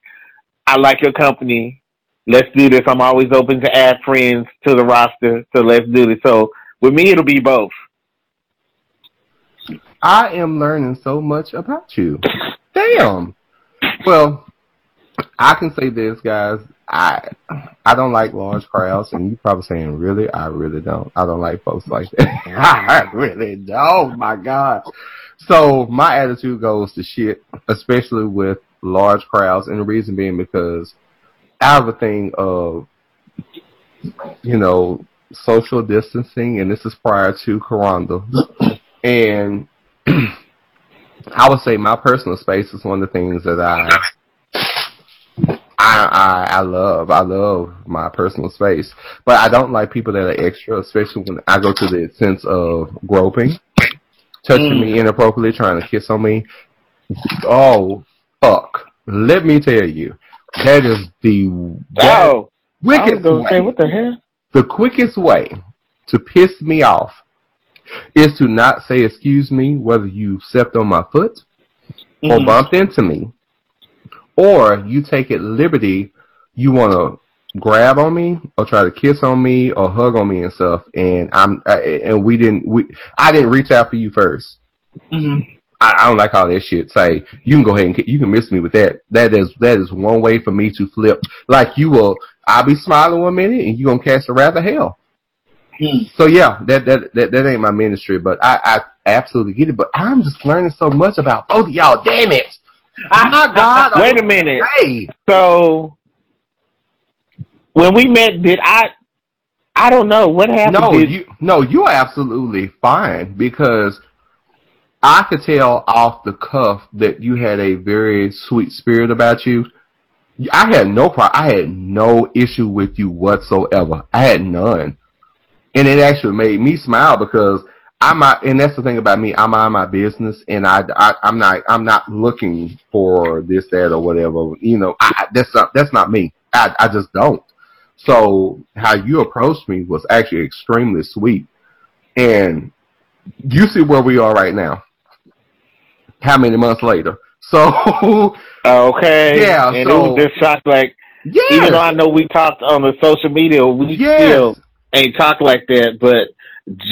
I like your company. Let's do this. I'm always open to add friends to the roster, so let's do this. So with me, it'll be both. I am learning so much about you. Damn. Well, I can say this, guys. I I don't like large crowds, and you probably saying, "Really? I really don't. I don't like folks like that. I really don't. My God." So my attitude goes to shit, especially with large crowds, and the reason being because I have a thing of, you know, social distancing, and this is prior to Corona, and I would say my personal space is one of the things that I I, I I love. I love my personal space, but I don't like people that are extra, especially when I go to the sense of groping, touching Mm. me inappropriately, trying to kiss on me. Oh fuck! Let me tell you, that is the Oh, quickest gonna say, way. what the hell? The quickest way to piss me off is to not say excuse me, whether you stepped on my foot or Mhm. bumped into me, or you take it liberty, you want to grab on me or try to kiss on me or hug on me and stuff, and I'm I, and we didn't we I didn't reach out for you first. hmm I, I don't like all that shit. Say you can go ahead and you can miss me with that. That is that is one way for me to flip. Like you will, I'll be smiling one minute and you gonna catch the wrath of hell. Mm. So yeah, that, that that that ain't my ministry, but I I absolutely get it. But I'm just learning so much about both of y'all. Damn it! I, My God! Wait a minute. Hey, So when we met, did I? I don't know what happened. no, Did- you no, you're absolutely fine because I could tell off the cuff that you had a very sweet spirit about you. I had no pro- I had no issue with you whatsoever. I had none, and it actually made me smile because I'm not. And that's the thing about me. I'm on my business, and I, I I'm not I'm not looking for this that or whatever. You know, I, that's not that's not me. I I just don't. So how you approached me was actually extremely sweet, and you see where we are right now. How many months later? So okay. Yeah, And so- it was just shocked. Like yeah, even though I know we talked on the social media, we Yes. still ain't talk like that. But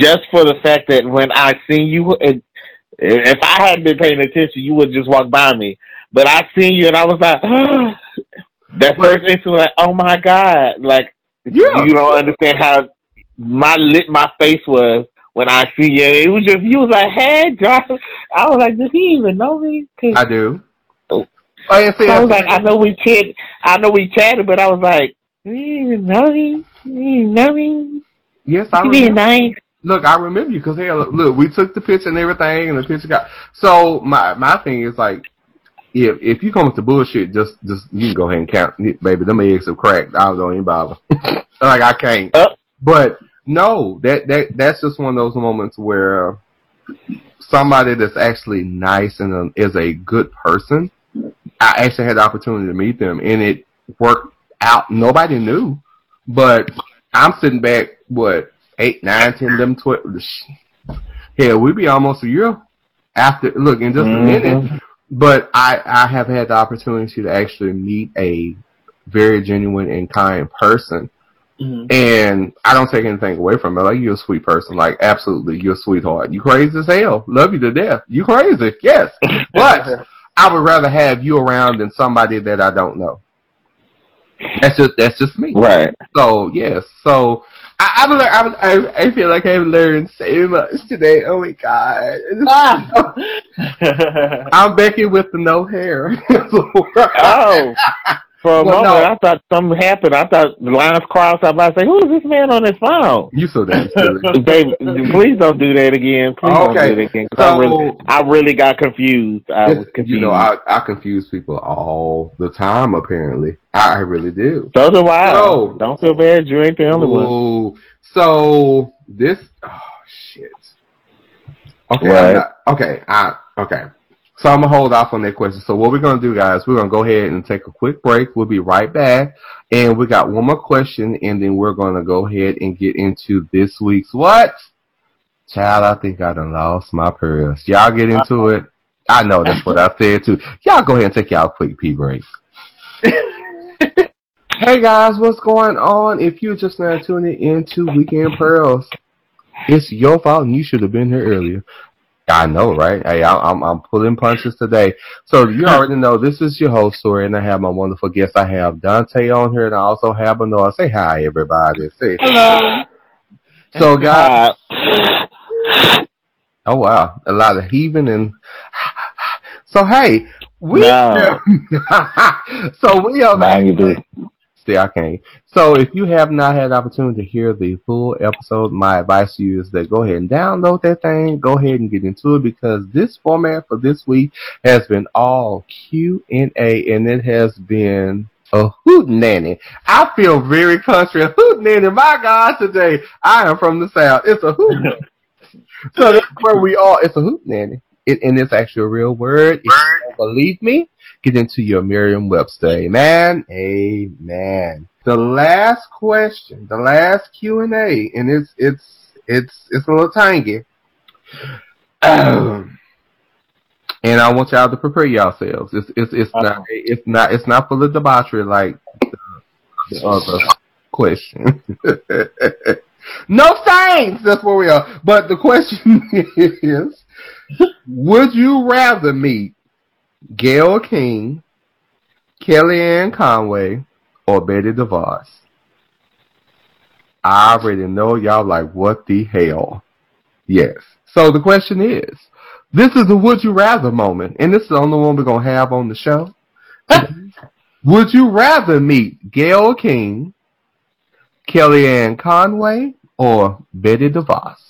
just for the fact that when I seen you, if I hadn't been paying attention, you would just walk by me. But I seen you, and I was like, that first instant, like, oh my god, like yeah. you don't understand how my lit my face was when I see you. It was just you was like, hey, Josh. I was like, does he even know me? I do. Oh. I, didn't say I was like, I know we chat, I know we chatted, but I was like, you even know me? You even know me? yes, I You remember. nice. Look, I remember you because hell, look, we took the picture and everything, and the picture got. So my my thing is like, if if you come with the bullshit, just just you can go ahead and count, baby. Them eggs have cracked. I don't even bother. like I can't. Uh. But no, that that that's just one of those moments where somebody that's actually nice and um, is a good person. I actually had the opportunity to meet them, and it worked out. Nobody knew, but I'm sitting back. What eight, nine, ten, them, twelve. Hell, we be almost a year after. Look, in just a Mhm. minute. But I I have had the opportunity to actually meet a very genuine and kind person. Mhm. And I don't take anything away from it. Like you're a sweet person. Like absolutely, you're a sweetheart. You crazy as hell. Love you to death. You crazy, yes. But I would rather have you around than somebody that I don't know. That's just that's just me. Right. So yes. So I I, lear- I, I I feel like I've learned so much today. Oh my god. Ah. I'm Becky with the no hair. oh. For a Well, moment, no. I thought something happened. I thought the lines crossed. I was about to say, who is this man on his phone? you so damn silly. Baby, please don't do that again. Please don't Okay, do that again. 'cause I, really, I really got confused. I was confused. You know, I, I confuse people all the time. Apparently, I, I really do. so do I. So- don't feel bad. You ain't the only one. So this, oh shit. Okay, Right. Not- okay, I okay. So I'm gonna hold off on that question. So what we're gonna do, guys? We're gonna go ahead and take a quick break. We'll be right back, and we got one more question, and then we're gonna go ahead and get into this week's what? Child, I think I done lost my purse. Y'all get into it. I know that's what I said too. Y'all go ahead and take y'all a quick pee break. hey guys, what's going on? If you're just now tuning into Weekend Pearls, it's your fault and you should have been here earlier. I know, right? Hey, I, I'm I'm pulling punches today. So you already know this is your host story, and I have my wonderful guest. I have Dante on here, and I also have Bernard. Say hi, everybody. Say Hello. so, guys. Oh wow, a lot of heaving and so hey, we No. so we are Mind you, dude. Still, I can't. So if you have not had the opportunity to hear the full episode, my advice to you is that go ahead and download that thing. Go ahead and get into it because this format for this week has been all Q and A, and it has been a hoot nanny. I feel very country. A hoot nanny. My God, today I am from the south. It's a hoot. nanny. so that's where we are. It's a hoot nanny. It, and it's actually a real word. If you don't believe me, get into your Merriam-Webster. Amen. Amen. The last question, the last Q and A, and it's it's it's it's a little tangy. Um, and I want y'all to prepare yourselves. It's it's it's not it's not it's not full of debauchery like the, the other question. no thanks. That's where we are. But the question is, would you rather meet Gayle King, Kellyanne Conway, or Betty DeVos? I already know y'all like, what the hell? Yes. So the question is, this is a would you rather moment, and this is the only one we're going to have on the show. would you rather meet Gayle King, Kellyanne Conway, or Betty DeVos?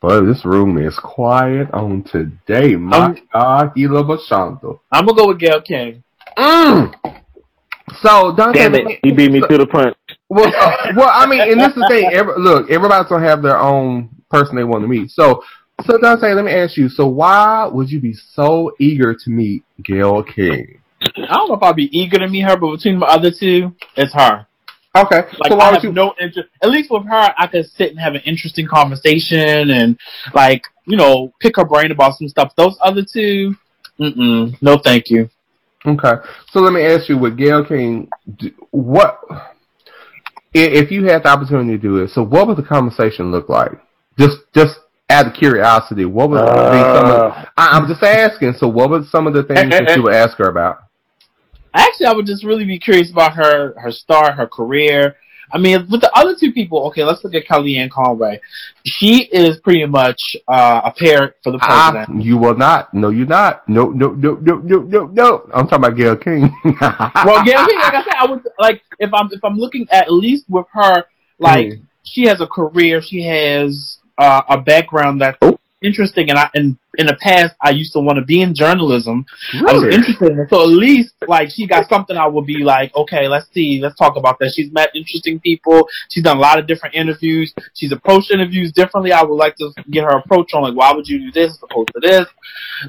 Boy, this room is quiet on today. My God, Gila Bashanta. I'm gonna go with Gayle King. Mm. So, Dante, Damn let me- it. He beat me to the punch. well, uh, well, I mean, and this is the thing. Every, look, everybody's gonna have their own person they want to meet. So, so Dante, let me ask you. So, why would you be so eager to meet Gayle King? I don't know if I'd be eager to meet her, but between the other two, it's her. Okay, Like so why I would have you? no interest. At least with her, I could sit and have an interesting conversation and like you know pick her brain about some stuff. Those other two, mm-mm, no, thank you. Okay, so let me ask you, with Gayle King, d- what if you had the opportunity to do it? So, what would the conversation look like? Just, just out of curiosity, what would be some of? Uh, I, I'm just asking. So, what would some of the things that you would ask her about? Actually, I would just really be curious about her, her start, her career. I mean, with the other two people, okay, let's look at Kellyanne Conway. She is pretty much uh, a parent for the Ah, president. you will not. No, you're not. No, no, no, no, no, no, no. I'm talking about Gayle King. well, Gayle King, like I said, I would like if I'm if I'm looking at least with her, like Mm. she has a career, she has uh, a background that's Oh. interesting, and I and in the past I used to want to be in journalism. I was really? interested in it, so at least like she got something I would be like, okay, let's see, let's talk about that. She's met interesting people. She's done a lot of different interviews. She's approached interviews differently. I would like to get her approach on like, why would you do this as opposed to this?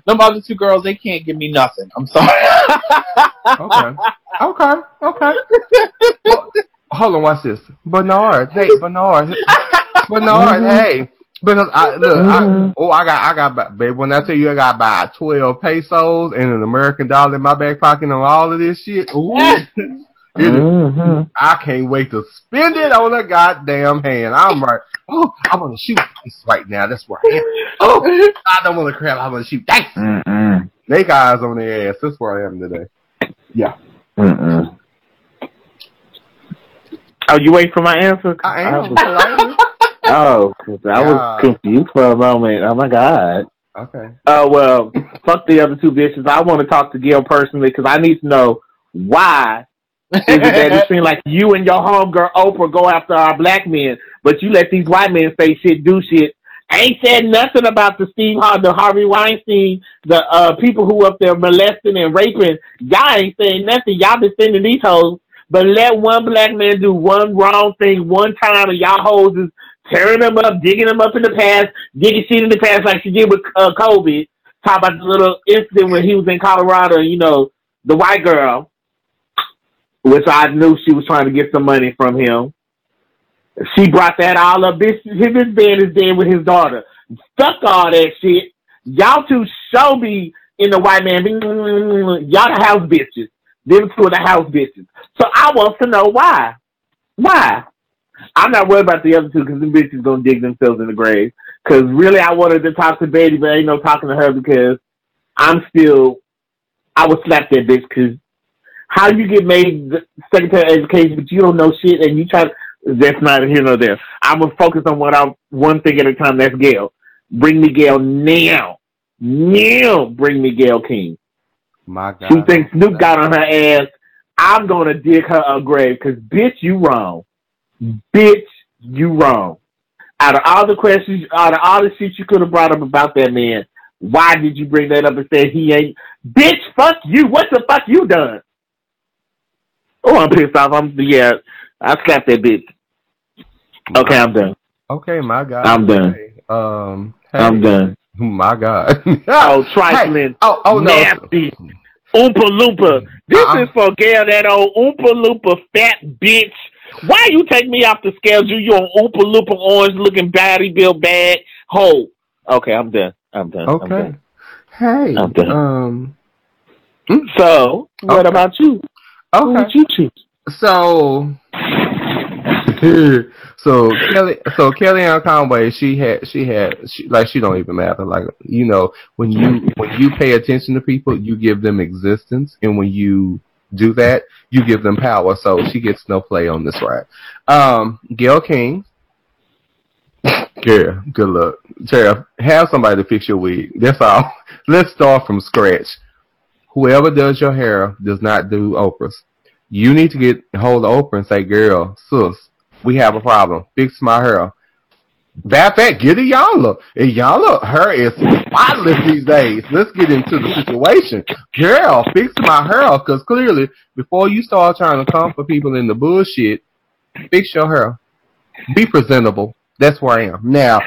Them other two girls, they can't give me nothing. I'm sorry. Okay. Okay. Okay. Well, hold on, watch this. Bernard, hey, Bernard, Bernard, hey. Because I look, I, oh, I got, I got, about- babe. When I tell you, I got about twelve pesos and an American dollar in my back pocket on all of this shit. Ooh, it is, mhm. I can't wait to spend it on a goddamn hand. I'm right. Oh, I want to shoot this right now. That's where I am. Oh, I don't want to crap. I want to shoot. Dang. Mm-mm. Snake eyes on their ass. That's where I am today. Mm-mm. Oh, you wait for my answer? I am. oh, 'cause I was confused for a moment. Oh my god. okay. Oh well, fuck the other two bitches. I want to talk to Gayle personally because I need to know why is it that it seems like you and your homegirl Oprah go after our black men, but you let these white men say shit, do shit. I ain't said nothing about the Steve Har- the Harvey Weinstein, the uh people who up there molesting and raping. Y'all ain't saying nothing. Y'all been sending these hoes. But let one black man do one wrong thing one time, and y'all hoes is tearing them up, digging them up in the past, digging shit in the past like she did with uh, Kobe. Talk about the little incident when he was in Colorado, you know, the white girl, which I knew she was trying to get some money from him. She brought that all up. This his man is dead with his daughter. Fuck all that shit. Y'all two show be in the white man. Y'all the house bitches. Them two are the house bitches. So I want to know why. Why? I'm not worried about the other two because them bitches gonna dig themselves in the grave. Because really, I wanted to talk to Betty, but ain't no talking to her because I'm still. I would slap that bitch because how you get made the secretary of education, but you don't know shit, and you try. To, that's neither here nor there. I'm gonna focus on what I'm one thing at a time. That's Gayle. Bring me Gayle now. Now, bring me Gayle King. My God. She thinks Snoop got on her ass. I'm gonna dig her a grave because bitch, you wrong. Bitch, you wrong. Out of all the questions, out of all the shit you could have brought up about that man, why did you bring that up and say he ain't? Bitch, fuck you. What the fuck you done? Oh, I'm pissed off. I'm yeah. I slapped that bitch. Okay, I'm done. Okay, my God. I'm done. Okay, Um, hey, I'm done. My God. Oh, trifling. oh, oh no. Nasty. Oompa Loompa. This Uh-uh. is for Gayle, that old Oompa Loompa fat bitch. Why you take me off the schedule? You're an Oompa Loompa orange looking body build bag hole. Okay, I'm done. I'm done. I'm Okay. done. Hey. I'm done. Um. So, what Okay. about you? Who Okay. would you choose? So, so Kelly, so Kellyanne Conway, she had, she had, she, like she don't even matter. Like you know, when you when you pay attention to people, you give them existence, and when you do that, you give them power. So she gets no play on this ride. Um, Gayle King. Yeah, good luck. Tara, have somebody to fix your wig. That's all. Let's start from scratch. Whoever does your hair does not do Oprah's. You need to get hold of Oprah and say, "Girl, sis, we have a problem. Fix my hair." That fact, get Iyanla. Iyanla, her is spotless these days. Let's get into the situation. Girl, fix my hair, because clearly, before you start trying to come for people in the bullshit, fix your hair. Be presentable. That's where I am. Now,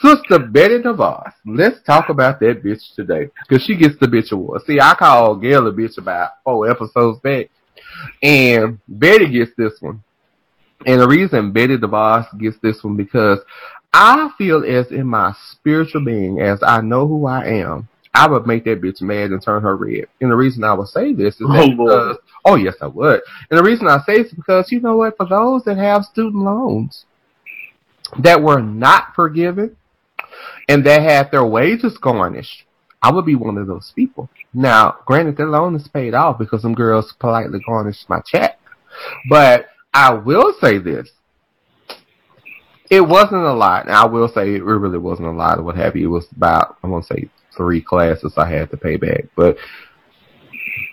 Sister Betty DeVos, let's talk about that bitch today. Because she gets the bitch award. See, I called Gayle a bitch about four episodes back. And Betty gets this one. And the reason Betty DeVos gets this one because I feel as in my spiritual being, as I know who I am, I would make that bitch mad and turn her red. And the reason I would say this is Oh, because, oh yes, I would. And the reason I say this is because you know what? For those that have student loans that were not forgiven and that had their wages garnished, I would be one of those people. Now, granted, their loan is paid off because some girls politely garnished my check. But I will say this. It wasn't a lot. And I will say it really wasn't a lot or what have you. It was about, I'm to say three classes I had to pay back. But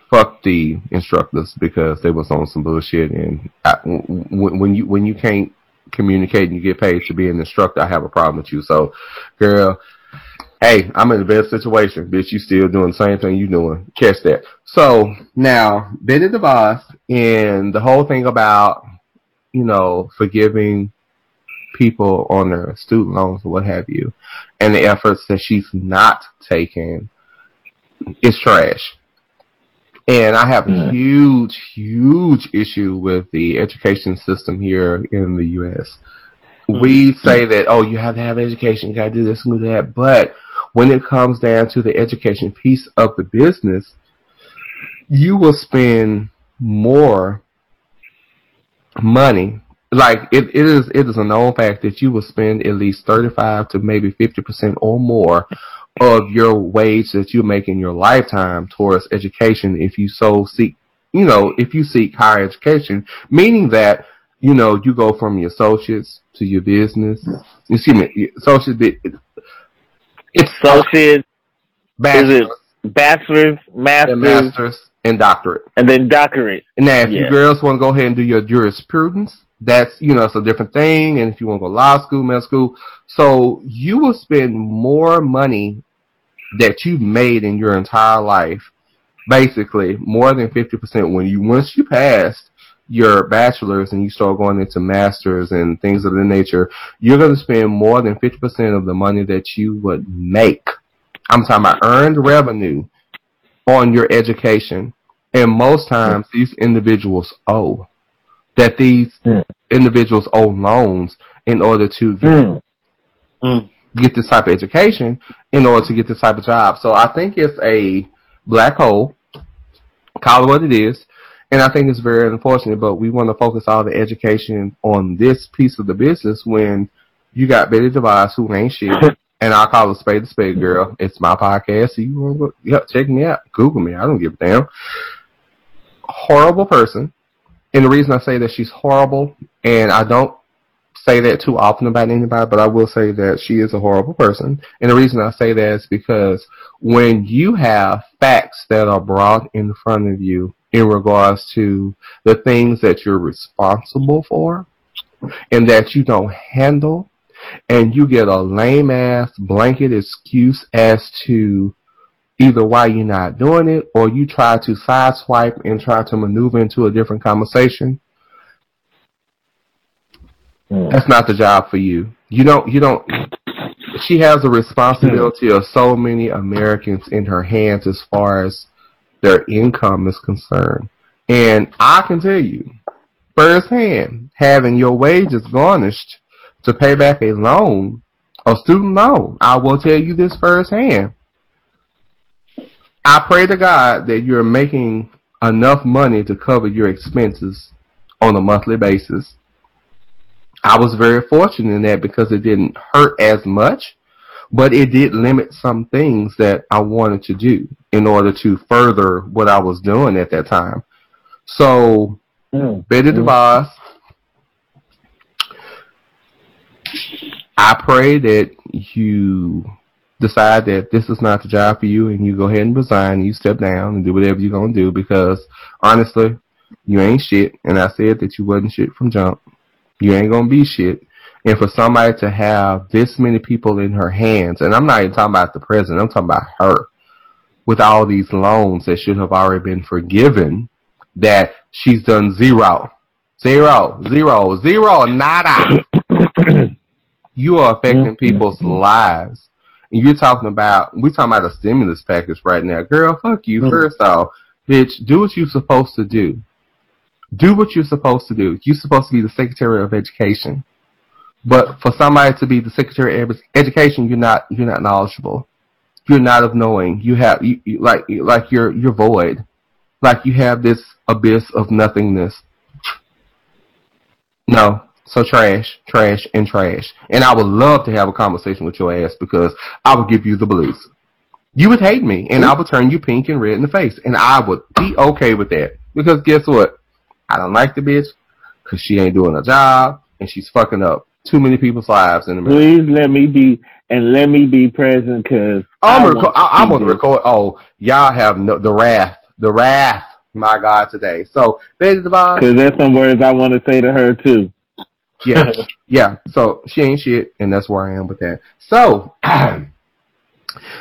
fuck the instructors because they was on some bullshit. And I, when, when you, when you can't communicate and you get paid to be an instructor, I have a problem with you. So, girl, hey, I'm in the best situation. Bitch, you still doing the same thing you doing. Catch that. So, now, Betty DeVos and the whole thing about, you know, forgiving people on their student loans or what have you, and the efforts that she's not taking is trash. And I have a huge, huge issue with the education system here in the U.S. Mm-hmm. We say that, oh, you have to have education, you gotta do this and do that, but when it comes down to the education piece of the business, you will spend more money. Like it, it is, it is a known fact that you will spend at least thirty-five to maybe fifty percent or more of your wage that you make in your lifetime towards education if you so seek, you know, if you seek higher education, meaning that you know you go from your associates to your business. Excuse me, your associate. It's Associate, is bachelor's, it bachelor's, and master's, master's, and doctorate. and then doctorate? Now, if you girls want to go ahead and do your jurisprudence, that's, you know, it's a different thing. And if you want to go law school, med school, so you will spend more money that you've made in your entire life, basically more than 50% when you, once you pass your bachelor's and you start going into masters and things of the nature, you're going to spend more than 50% of the money that you would make. I'm talking about earned revenue on your education. And most times these individuals owe that these Hmm. individuals owe loans in order to get, Mm. get this type of education. in order to get this type of job. So I think it's a black hole. Call it what it is. And I think it's very unfortunate, but we want to focus all the education on this piece of the business when you got Betty DeVos who ain't shit. And I call it spade the spade girl. It's my podcast. So you want to go, yep, check me out. Google me. I don't give a damn. Horrible person. And the reason I say that she's horrible, and I don't say that too often about anybody, but I will say that she is a horrible person. And the reason I say that is because when you have facts that are brought in front of you in regards to the things that you're responsible for and that you don't handle, and you get a lame ass blanket excuse as to either why you're not doing it or you try to sideswipe and try to maneuver into a different conversation, Mm. that's not the job for you. You don't, you don't, she has a responsibility of so many Americans in her hands as far as their income is concerned. And I can tell you, firsthand, having your wages garnished to pay back a loan, a student loan, I will tell you this firsthand. I pray to God that you're making enough money to cover your expenses on a monthly basis. I was very fortunate in that because it didn't hurt as much, but it did limit some things that I wanted to do in order to further what I was doing at that time. So, Mm. Betty Mm. DeVos, I pray that you decide that this is not the job for you and you go ahead and resign, and you step down and do whatever you're going to do because honestly, you ain't shit. And I said that you wasn't shit from jump. You ain't going to be shit. And for somebody to have this many people in her hands, and I'm not even talking about the president, I'm talking about her, with all these loans that should have already been forgiven, that she's done zero, zero, zero, zero, nada. you are affecting people's lives. And you're talking about, we're talking about a stimulus package right now. Girl, fuck you. Mm. First off, bitch, do what you're supposed to do. Do what you're supposed to do. You're supposed to be the Secretary of Education. But for somebody to be the Secretary of Education, you're not, you're not knowledgeable. You're not of knowing. You have, you, you, like, like you're, you're void. Like you have this abyss of nothingness. No. So trash, trash, and trash. And I would love to have a conversation with your ass because I would give you the blues. You would hate me, and I would turn you pink and red in the face, and I would be okay with that. Because guess what? I don't like the bitch because she ain't doing her job, and she's fucking up too many people's lives in America. Please let me be and let me be present because I'm, reco- I- I'm to going to record. Oh, y'all have no, the wrath, the wrath, my God, today. So, Betty DeVos, Because there's some words I want to say to her too. Yeah, yeah. So she ain't shit, and that's where I am with that. So,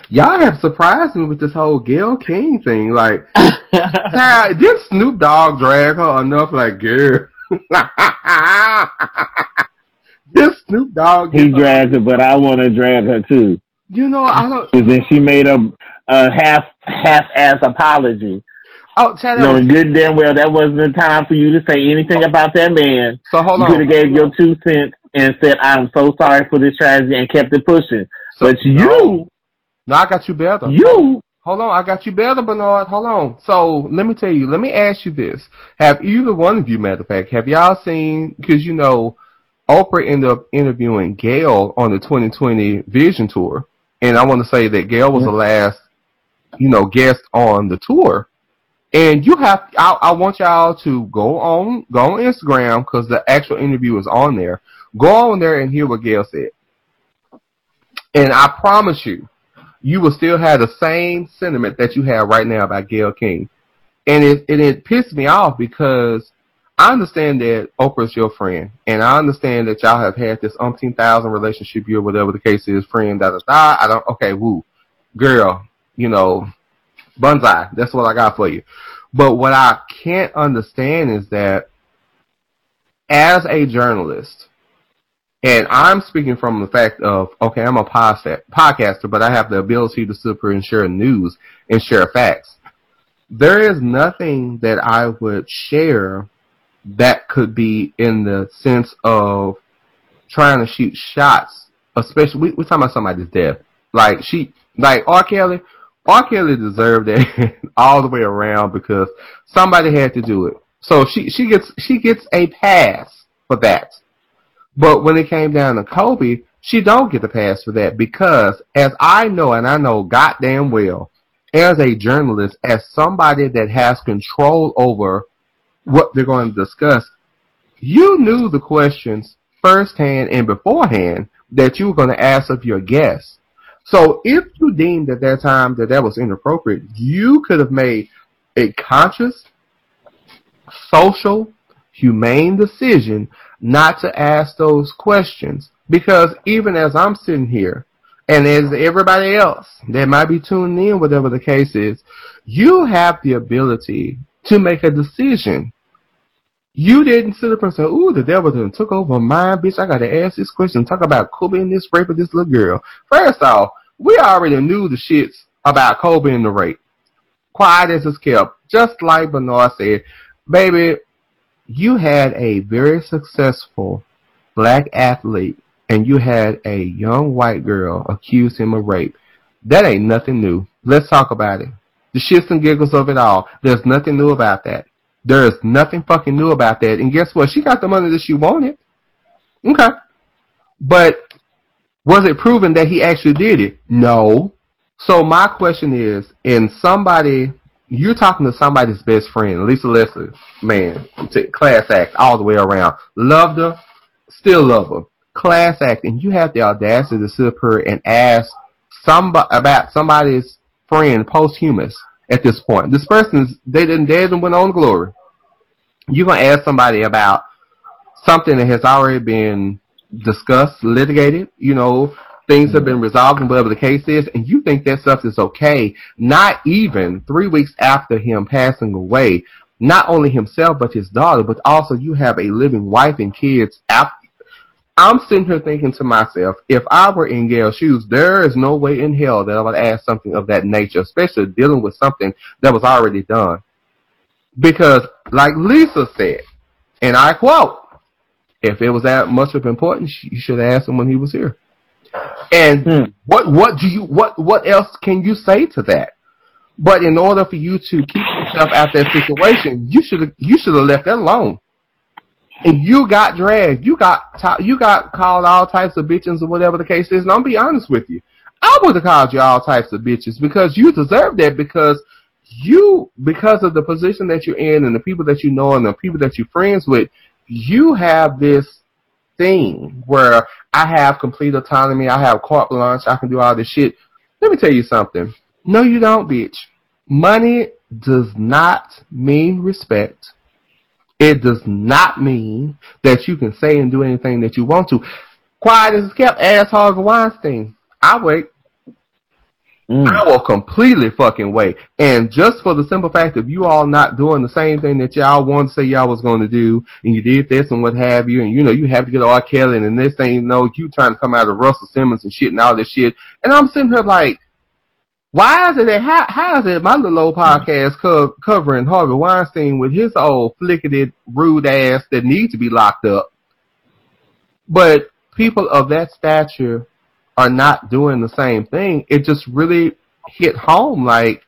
y'all have surprised me with this whole Gayle King thing. Like, Nah, did Snoop Dogg drag her enough? Like, girl. this Snoop Dogg. He get her- dragged her, but I want to drag her too. You know, I don't. Because then she made a, a half half ass apology, Oh, Chad, knowing good damn well that wasn't the time for you to say anything oh. about that man. so hold on. you could have gave your two cents and said, "I'm so sorry for this tragedy," and kept it pushing. So- but you, no, no, I got you better. you, Hold on, I got you better, Bernard. Hold on. So let me tell you. Let me ask you this: Have either one of you, matter of fact, have y'all seen? Because you know, Oprah ended up interviewing Gayle on the 2020 Vision Tour, and I want to say that Gayle was the last, you know, guest on the tour. And you have, I, I want y'all to go on, go on Instagram because the actual interview is on there. Go on there and hear what Gayle said. And I promise you, you will still have the same sentiment that you have right now about Gayle King. And it, and it pissed me off because I understand that Oprah's your friend, and I understand that y'all have had this umpteen thousand relationship year, whatever the case is, friend, da da da. I don't, okay, woo, girl, you know, bonsai. That's what I got for you. But what I can't understand is that as a journalist, and I'm speaking from the fact of, okay, I'm a podcaster, but I have the ability to super and share news and share facts. There is nothing that I would share that could be in the sense of trying to shoot shots, especially, we, we're talking about somebody's death. Like, she, Like R. Kelly, R. Kelly deserved that all the way around because somebody had to do it. So she she gets she gets a pass for that. But when it came down to Kobe, she don't get the pass for that because as I know and I know goddamn well, as a journalist, as somebody that has control over what they're going to discuss, you knew the questions firsthand and beforehand that you were going to ask of your guests. So if you deemed at that time that that was inappropriate, you could have made a conscious, social, humane decision not to ask those questions. Because even as I'm sitting here, and as everybody else that might be tuning in, whatever the case is, you have the ability to make a decision. You didn't sit up and say, ooh, the devil done took over my bitch. I gotta ask this question, talk about Kobe and this rape of this little girl. First off, we already knew the shits about Kobe and the rape. Quiet as it's kept. Just like Bernard said, baby, you had a very successful black athlete and you had a young white girl accuse him of rape. That ain't nothing new. Let's talk about it. The shits and giggles of it all. There's nothing new about that. There is nothing fucking new about that. And guess what? She got the money that she wanted. Okay. But was it proven that he actually did it? No. So my question is, in somebody, you're talking to somebody's best friend, Lisa Leslie, man, class act all the way around. Loved her, still love her. Class act, and you have the audacity to sit up here and ask somebody about somebody's friend posthumous at this point. This person's they didn't dead and went on glory. You're gonna ask somebody about something that has already been discussed, litigated, you know, things have been resolved and whatever the case is, and you think that stuff is okay, not even three weeks after him passing away, not only himself but his daughter, but also you have a living wife and kids after I'm sitting here thinking to myself, if I were in Gayle's shoes, there is no way in hell that I would ask something of that nature, especially dealing with something that was already done. Because, like Lisa said, and I quote, if it was that much of importance, you should ask him when he was here. And Hmm. what what do you what what else can you say to that? But in order for you to keep yourself out of that situation, you should you should have left that alone. And you got dragged. You got you got called all types of bitches or whatever the case is. And I'm gonna be honest with you, I would have called you all types of bitches because you deserve that because you because of the position that you're in and the people that you know and the people that you're friends with, you have this thing where I have complete autonomy. I have carte blanche. I can do all this shit. Let me tell you something. No, you don't, bitch. Money does not mean respect. It does not mean that you can say and do anything that you want to. Quiet as kept, asshole Weinstein. I wait. Mm. I will completely fucking wait. And just for the simple fact of you all not doing the same thing that y'all wanted to say y'all was going to do, and you did this and what have you, and you know, you have to get R. Kelly, and this thing, you know, you trying to come out of Russell Simmons and shit and all this shit. And I'm sitting here like, why is it that, how, how is it my little old podcast co- covering Harvey Weinstein with his old flicketed, rude ass that needs to be locked up? But people of that stature are not doing the same thing, it just really hit home. Like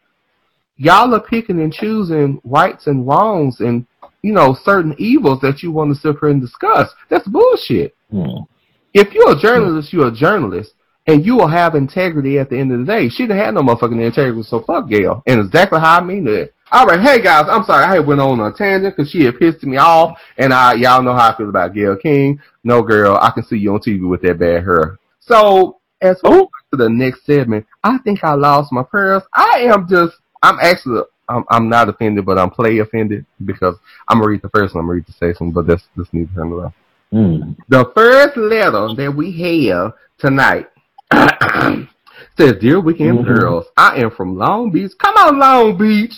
y'all are picking and choosing rights and wrongs and you know certain evils that you want to sit here and discuss. That's bullshit. Mm. If you're a journalist, you're a journalist, and you will have integrity at the end of the day. She didn't have no motherfucking integrity, so fuck Gayle. And exactly how I mean it. All right, hey guys, I'm sorry I went on a tangent because she had pissed me off, and I y'all know how I feel about Gayle King. No girl, I can see you on TV with that bad hair. So as we go to the next segment, I think I lost my pearls. I am just, I'm actually, I'm, I'm not offended, but I'm play offended because I'm gonna read the first one. I'm gonna read the second one, but that's this needs to turn around. Mm. The first letter that we have tonight says, Dear Weekend Mhm. Pearls, I am from Long Beach. Come on, Long Beach.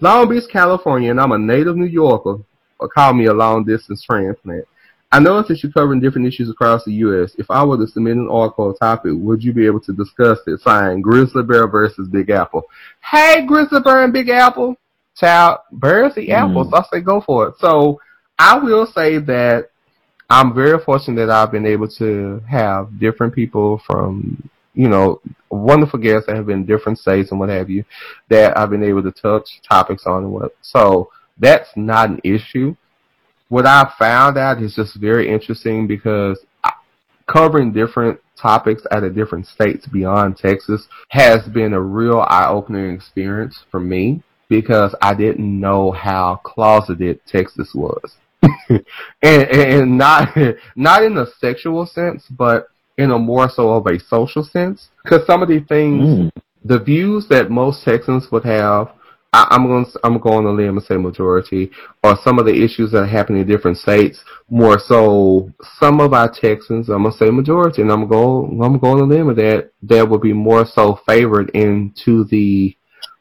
Long Beach, California, and I'm a native New Yorker. Or call me a long distance transplant. I noticed that you're covering different issues across the U.S. If I were to submit an article or topic, would you be able to discuss it? Signed, Grizzly Bear versus Big Apple. Hey, Grizzly Bear and Big Apple. Child, bears Mm. apples. I say go for it. So I will say that I'm very fortunate that I've been able to have different people from you know, wonderful guests that have been different states and what have you that I've been able to touch topics on and what. So that's not an issue. What I found out is just very interesting because covering different topics out of different states beyond Texas has been a real eye-opening experience for me because I didn't know how closeted Texas was. and, and not not in a sexual sense, but in a more so of a social sense. Because some of the things, mm. the views that most Texans would have, I, am going I'm going to limb and say majority, or some of the issues that happen in different states. More so, some of our Texans, I'm gonna say majority, and I'm going I'm going to limb that that would be more so favored into the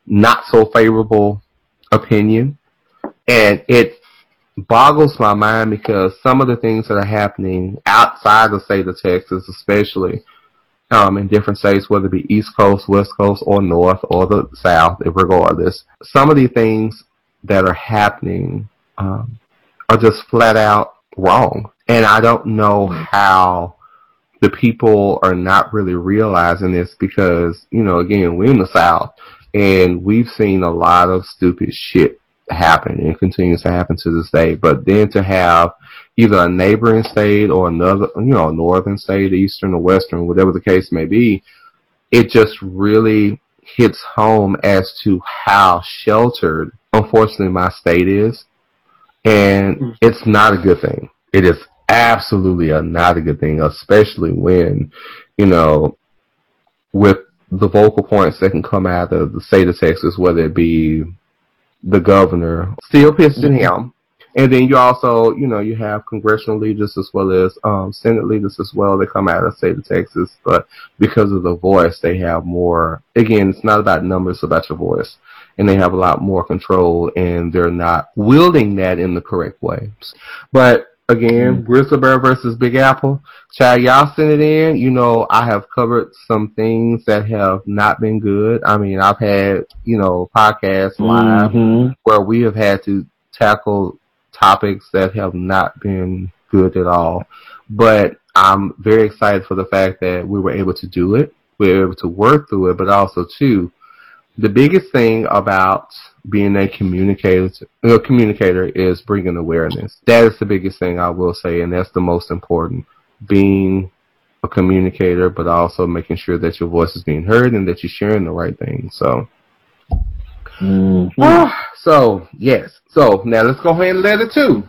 not so favorable opinion, and it boggles my mind because some of the things that are happening outside the state of Texas, especially um, in different states, whether it be East Coast, West Coast, or North, or the South, regardless, some of the things that are happening um, are just flat out wrong. And I don't know how the people are not really realizing this because, you know, again, we're in the South and we've seen a lot of stupid shit happen and continues to happen to this day. But then to have either a neighboring state or another, you know, northern state, eastern or western, whatever the case may be, it just really hits home as to how sheltered, unfortunately, my state is. And mm. it's not a good thing. It is absolutely a, not a good thing, especially when, you know, with the vocal points that can come out of the state of Texas, whether it be the governor, still pissing mm-hmm. him. And then you also, you know, you have congressional leaders as well as um, Senate leaders as well that come out of the state of Texas, but because of the voice, they have more. Again, it's not about numbers, it's about your voice, and they have a lot more control, and they're not wielding that in the correct way. But again, mm-hmm. Grizzly Bear versus Big Apple. Child, y'all send it in. You know, I have covered some things that have not been good. I mean, I've had, you know, podcasts live mm-hmm. where we have had to tackle topics that have not been good at all. But I'm very excited for the fact that we were able to do it. We were able to work through it, but also too, the biggest thing about being a communicator, a communicator is bringing awareness. That is the biggest thing I will say, and that's the most important. Being a communicator, but also making sure that your voice is being heard and that you're sharing the right thing. So, mm-hmm. so yes. So now let's go ahead and let it too.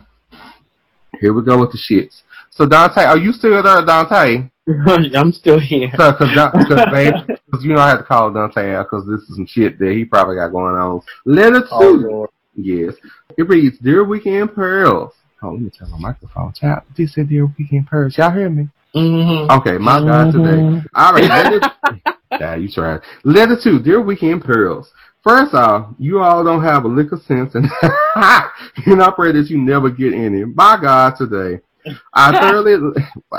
Here we go with the shits. So Dante, are you still there, Dante? I'm still here. So, cause, cause, babe, cause you know I had to call Dante out because this is some shit that he probably got going on. Letter two. Oh, yes. It reads, Dear Weekend Pearls. Oh, let me turn my microphone. Child, this said Dear Weekend Pearls. Y'all hear me? Mm-hmm. Okay, my mm-hmm. God today. All right, letter, yeah, you tried. Letter two, Dear Weekend Pearls. First off, you all don't have a lick of sense and, and I pray that you never get any. My God today. I thoroughly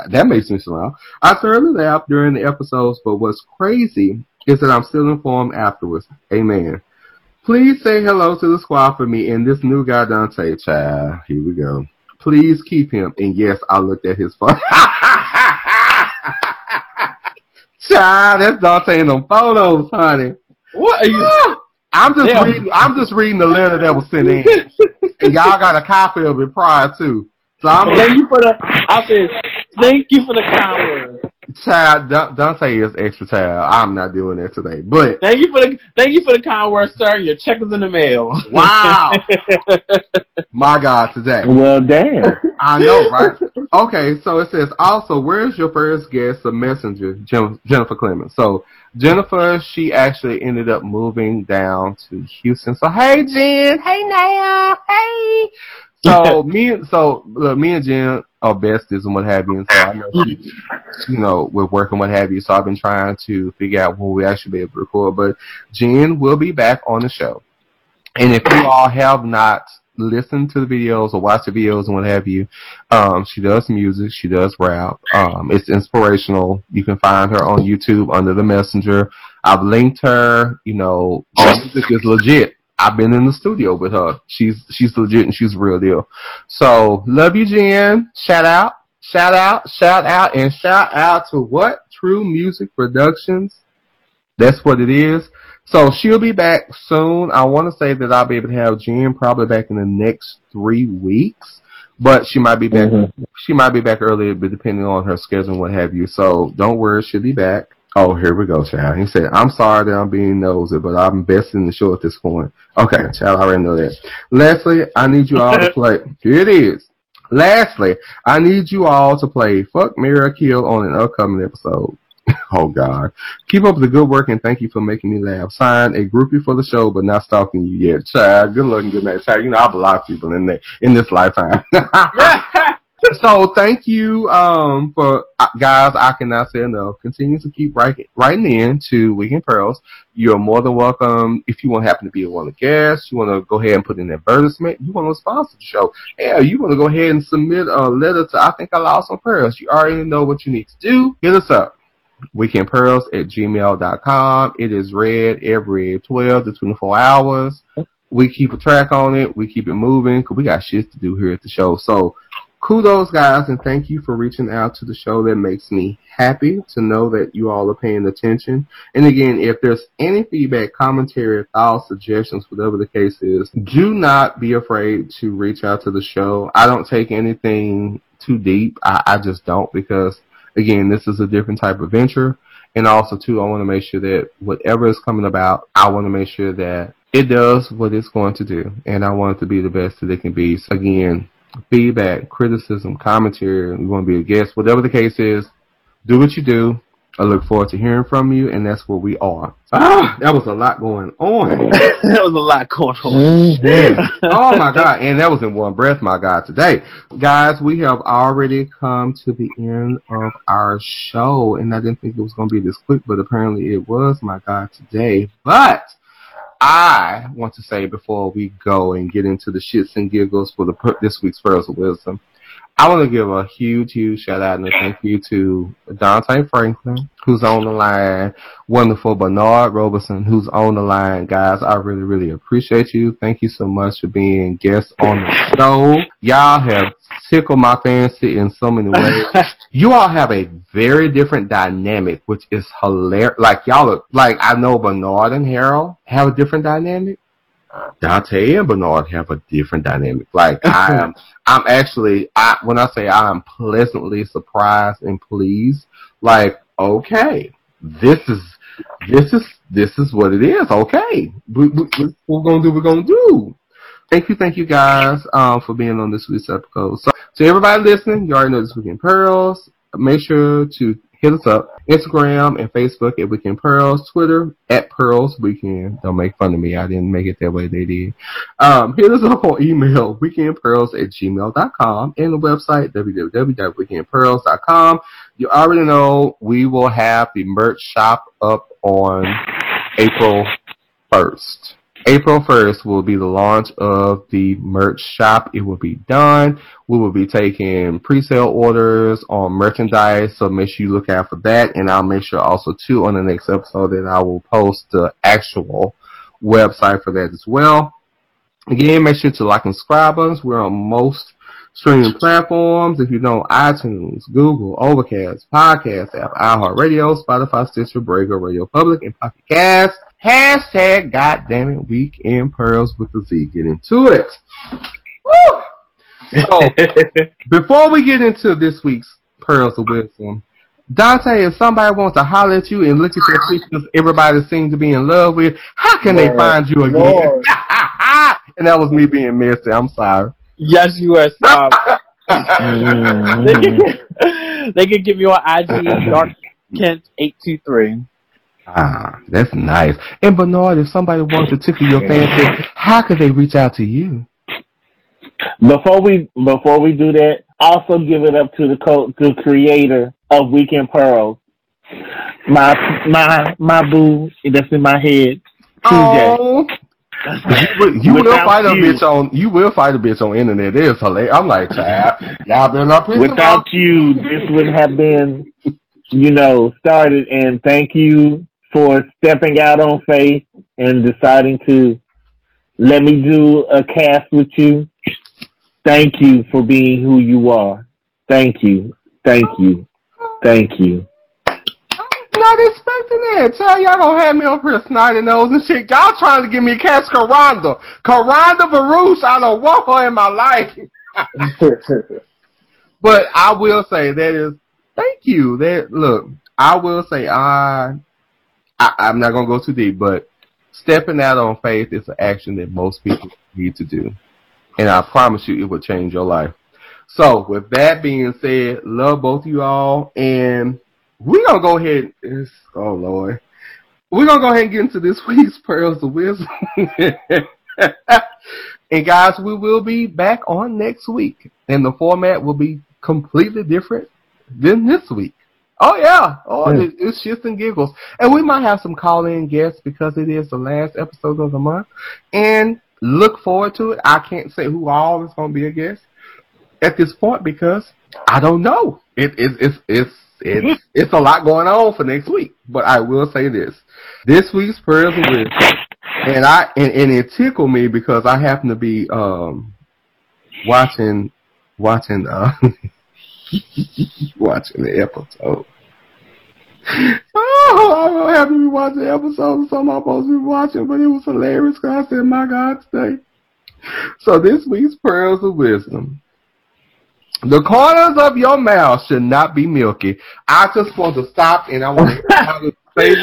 that makes me smile. I thoroughly laughed during the episodes, but what's crazy is that I'm still informed afterwards. Amen. Please say hello to the squad for me and this new guy Dante. Child, here we go. Please keep him. And yes, I looked at his phone. Child, that's Dante in them photos, honey. What are you? I'm just Damn. reading. I'm just reading the letter that was sent in, and y'all got a copy of it prior to. So I'm thank you for the. I said thank you for the kind words. Child, Dante is extra child. I'm not doing that today. But thank you for the thank you for the kind words, sir. Your check is in the mail. Wow. My God, today. Well, damn. I know, right? Okay, so it says also, where's your first guest, the messenger, Jennifer Clemens? So Jennifer, she actually ended up moving down to Houston. So hey, Jen. Hey now. Hey. So me, so look, me and Jen are besties and what have you. And so I know she, you know, we're working what have you. So I've been trying to figure out when we actually be able to record. But Jen will be back on the show. And if you all have not listened to the videos or watched the videos and what have you, um, she does music. She does rap. Um, it's inspirational. You can find her on YouTube under the Messenger. I've linked her. You know, music is legit. I've been in the studio with her. She's she's legit and she's real deal. So love you, Jen. Shout out. shout out, shout out, and shout out to what? True Music Productions. That's what it is. So she'll be back soon. I want to say that I'll be able to have Jen probably back in the next three weeks, but she might be back. Mhm. She might be back earlier, but depending on her schedule and what have you. So don't worry, she'll be back. Oh, here we go, child. He said, I'm sorry that I'm being nosy, but I'm best in the show at this point. Okay, child, I already know that. Leslie, I need you all to play. Here it is. Lastly, I need you all to play Fuck, Marry, or Kill on an upcoming episode. oh, God. Keep up the good work and thank you for making me laugh. Signed, a groupie for the show, but not stalking you yet. Child, good luck and good night. Child, you know, I block people in, the, in this lifetime. so thank you um for uh, guys i cannot say enough. Continue to keep writing writing in to weekend pearls. You're more than welcome. If you want to happen to be one of the guests you want to go ahead and put in an advertisement you want to sponsor the show. Yeah you want to go ahead and submit a letter to i think i lost some pearls. You already know what you need to do. Hit us up. Weekendpearls at gmail.com it is read every 12 to 24 hours. We keep a track on it. We keep it moving because we got shit to do here at the show. So kudos guys and thank you for reaching out to the show that makes me happy to know that you all are paying attention. And again if there's any feedback commentary thoughts suggestions whatever the case is do not be afraid to reach out to the show. I don't take anything too deep. I, I just don't because again this is a different type of venture. And also too i want to make sure that whatever is coming about i want to make sure that it does what it's going to do. And i want it to be the best that it can be. So again feedback, criticism, commentary, you want to be a guest, whatever the case is, do what you do. I look forward to hearing from you, and that's where we are. Ah, that was a lot going on. that was a lot going on. Mhm. oh my god, and that was in one breath, my god, today. Guys, we have already come to the end of our show, and I didn't think it was going to be this quick, but apparently it was, my god, today. But I want to say before we go and get into the shits and giggles for the this week's Pearls of Wisdom, I want to give a huge, huge shout out and a thank you to Dante Franklin, who's on the line, wonderful Bernard Roberson, who's on the line. Guys, I really, really appreciate you. Thank you so much for being guests on the show. Y'all have tickled my fancy in so many ways. you all have a very different dynamic, which is hilarious. Like y'all, are, like I know Bernard and Harold have a different dynamic. Dante and Bernard have a different dynamic. Like I am, I'm actually, I when I say I am pleasantly surprised and pleased. Like okay, this is this is this is what it is. Okay, we, we, we- we're gonna do. what We're gonna do. Thank you, thank you guys um, for being on this week's episode. So, to everybody listening, you already know this weekend pearls. Make sure to hit us up Instagram and Facebook at Weekend Pearls, Twitter at Pearls Weekend. Don't make fun of me. I didn't make it that way. They did. Um, hit us up on email weekendpearls at gmail.com and the website www.weekendpearls.com. You already know we will have the merch shop up on April 1st. April 1st will be the launch of the merch shop. It will be done. We will be taking pre-sale orders on merchandise, so make sure you look out for that. And I'll make sure also too on the next episode that I will post the actual website for that as well. Again, make sure to like and subscribe us. We're on most streaming platforms. If you know iTunes, Google, Overcast, Podcast app, iHeartRadio, Spotify, Stitcher, Breaker, Radio Public, and Pocket Cast. Hashtag goddammit weekend pearls with the Z. Get into it. Woo! So, before we get into this week's pearls of wisdom, Dante, if somebody wants to holler at you and look at your pictures everybody seems to be in love with, how can they find you again? And that was me being messy. I'm sorry. Yes, you are. Stop. they, can, they can give you on IG Dark Kent eight two three. Ah, that's nice. And Bernard, if somebody wants to tickle your fancy, how could they reach out to you? Before we before we do that, also give it up to the co- the creator of Weekend Pearls, my my my boo that's in my head, TJ. Oh. You will, you will Without fight a bitch on you will fight a bitch on internet. It is hilarious. I'm like, child, y'all better not piss Without you, this wouldn't have been, you know, started. And thank you for stepping out on faith and deciding to let me do a cast with you. Thank you for being who you are. Thank you. Thank you. Thank you. Not expecting that. Tell y'all gonna have me up here snotty nose and shit. Y'all trying to give me a catch Karanda. Karanda Baruch, I don't want her in my life. But I will say that is thank you. That look, I will say I, I I'm not gonna go too deep, but stepping out on faith is an action that most people need to do. And I promise you it will change your life. So with that being said, love both of you all and we're gonna go ahead oh Lord. We're gonna go ahead and get into this week's pearls of wisdom. and guys, we will be back on next week. And the format will be completely different than this week. Oh yeah. Oh, Hmm. it- it's shits and giggles. And we might have some call in guests because it is the last episode of the month. And look forward to it. I can't say who all is gonna be a guest at this point because I don't know. It is it's it's it's it's a lot going on for next week. But I will say this. This week's prayers of wisdom and I and, and it tickled me because I happen to be um watching watching uh watching the episode. Oh, I happen to have to be watching the episode of something I'm supposed to be watching, but it was hilarious because I said, "My God, today." So this week's pearls of wisdom. The corners of your mouth should not be milky. I just want to stop and I want to say.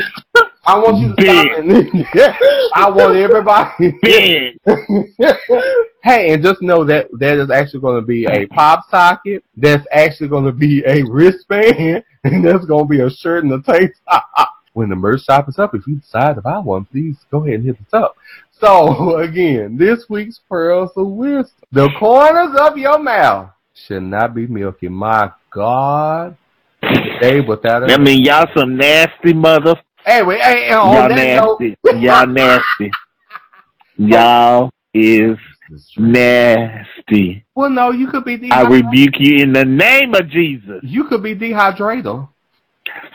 I want you to stop and I want everybody Ben. hey, and just know that that is actually going to be a pop socket. That's actually going to be a wristband, and that's going to be a shirt and a tank top. When the merch shop is up, if you decide to buy one, please go ahead and hit us up. So again, this week's pearls of wisdom: the corners of your mouth should not be milky. My God, today without I a mean, y'all some nasty mother. Hey, wait, hey, Y'all on that note, nasty. Y'all nasty. Y'all is nasty. well, no, you could be dehydrated. I rebuke you in the name of Jesus. You could be dehydrated.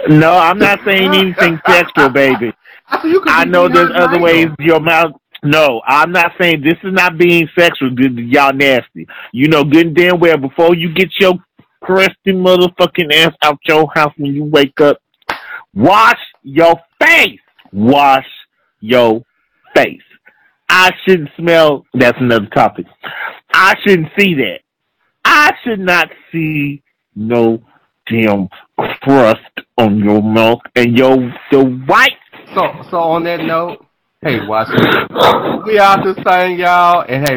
No, I'm not saying anything sexual, baby. I said you could I know there's other ways your mouth. No, I'm not saying this is not being sexual. Y'all nasty. You know good and damn well before you get your crusty motherfucking ass out your house when you wake up, wash your face. Wash your face. I shouldn't smell. That's another topic. I shouldn't see that. I should not see no damn crust on your mouth and your the white So, so on that note, hey, watch it. We out this thing, y'all, and hey,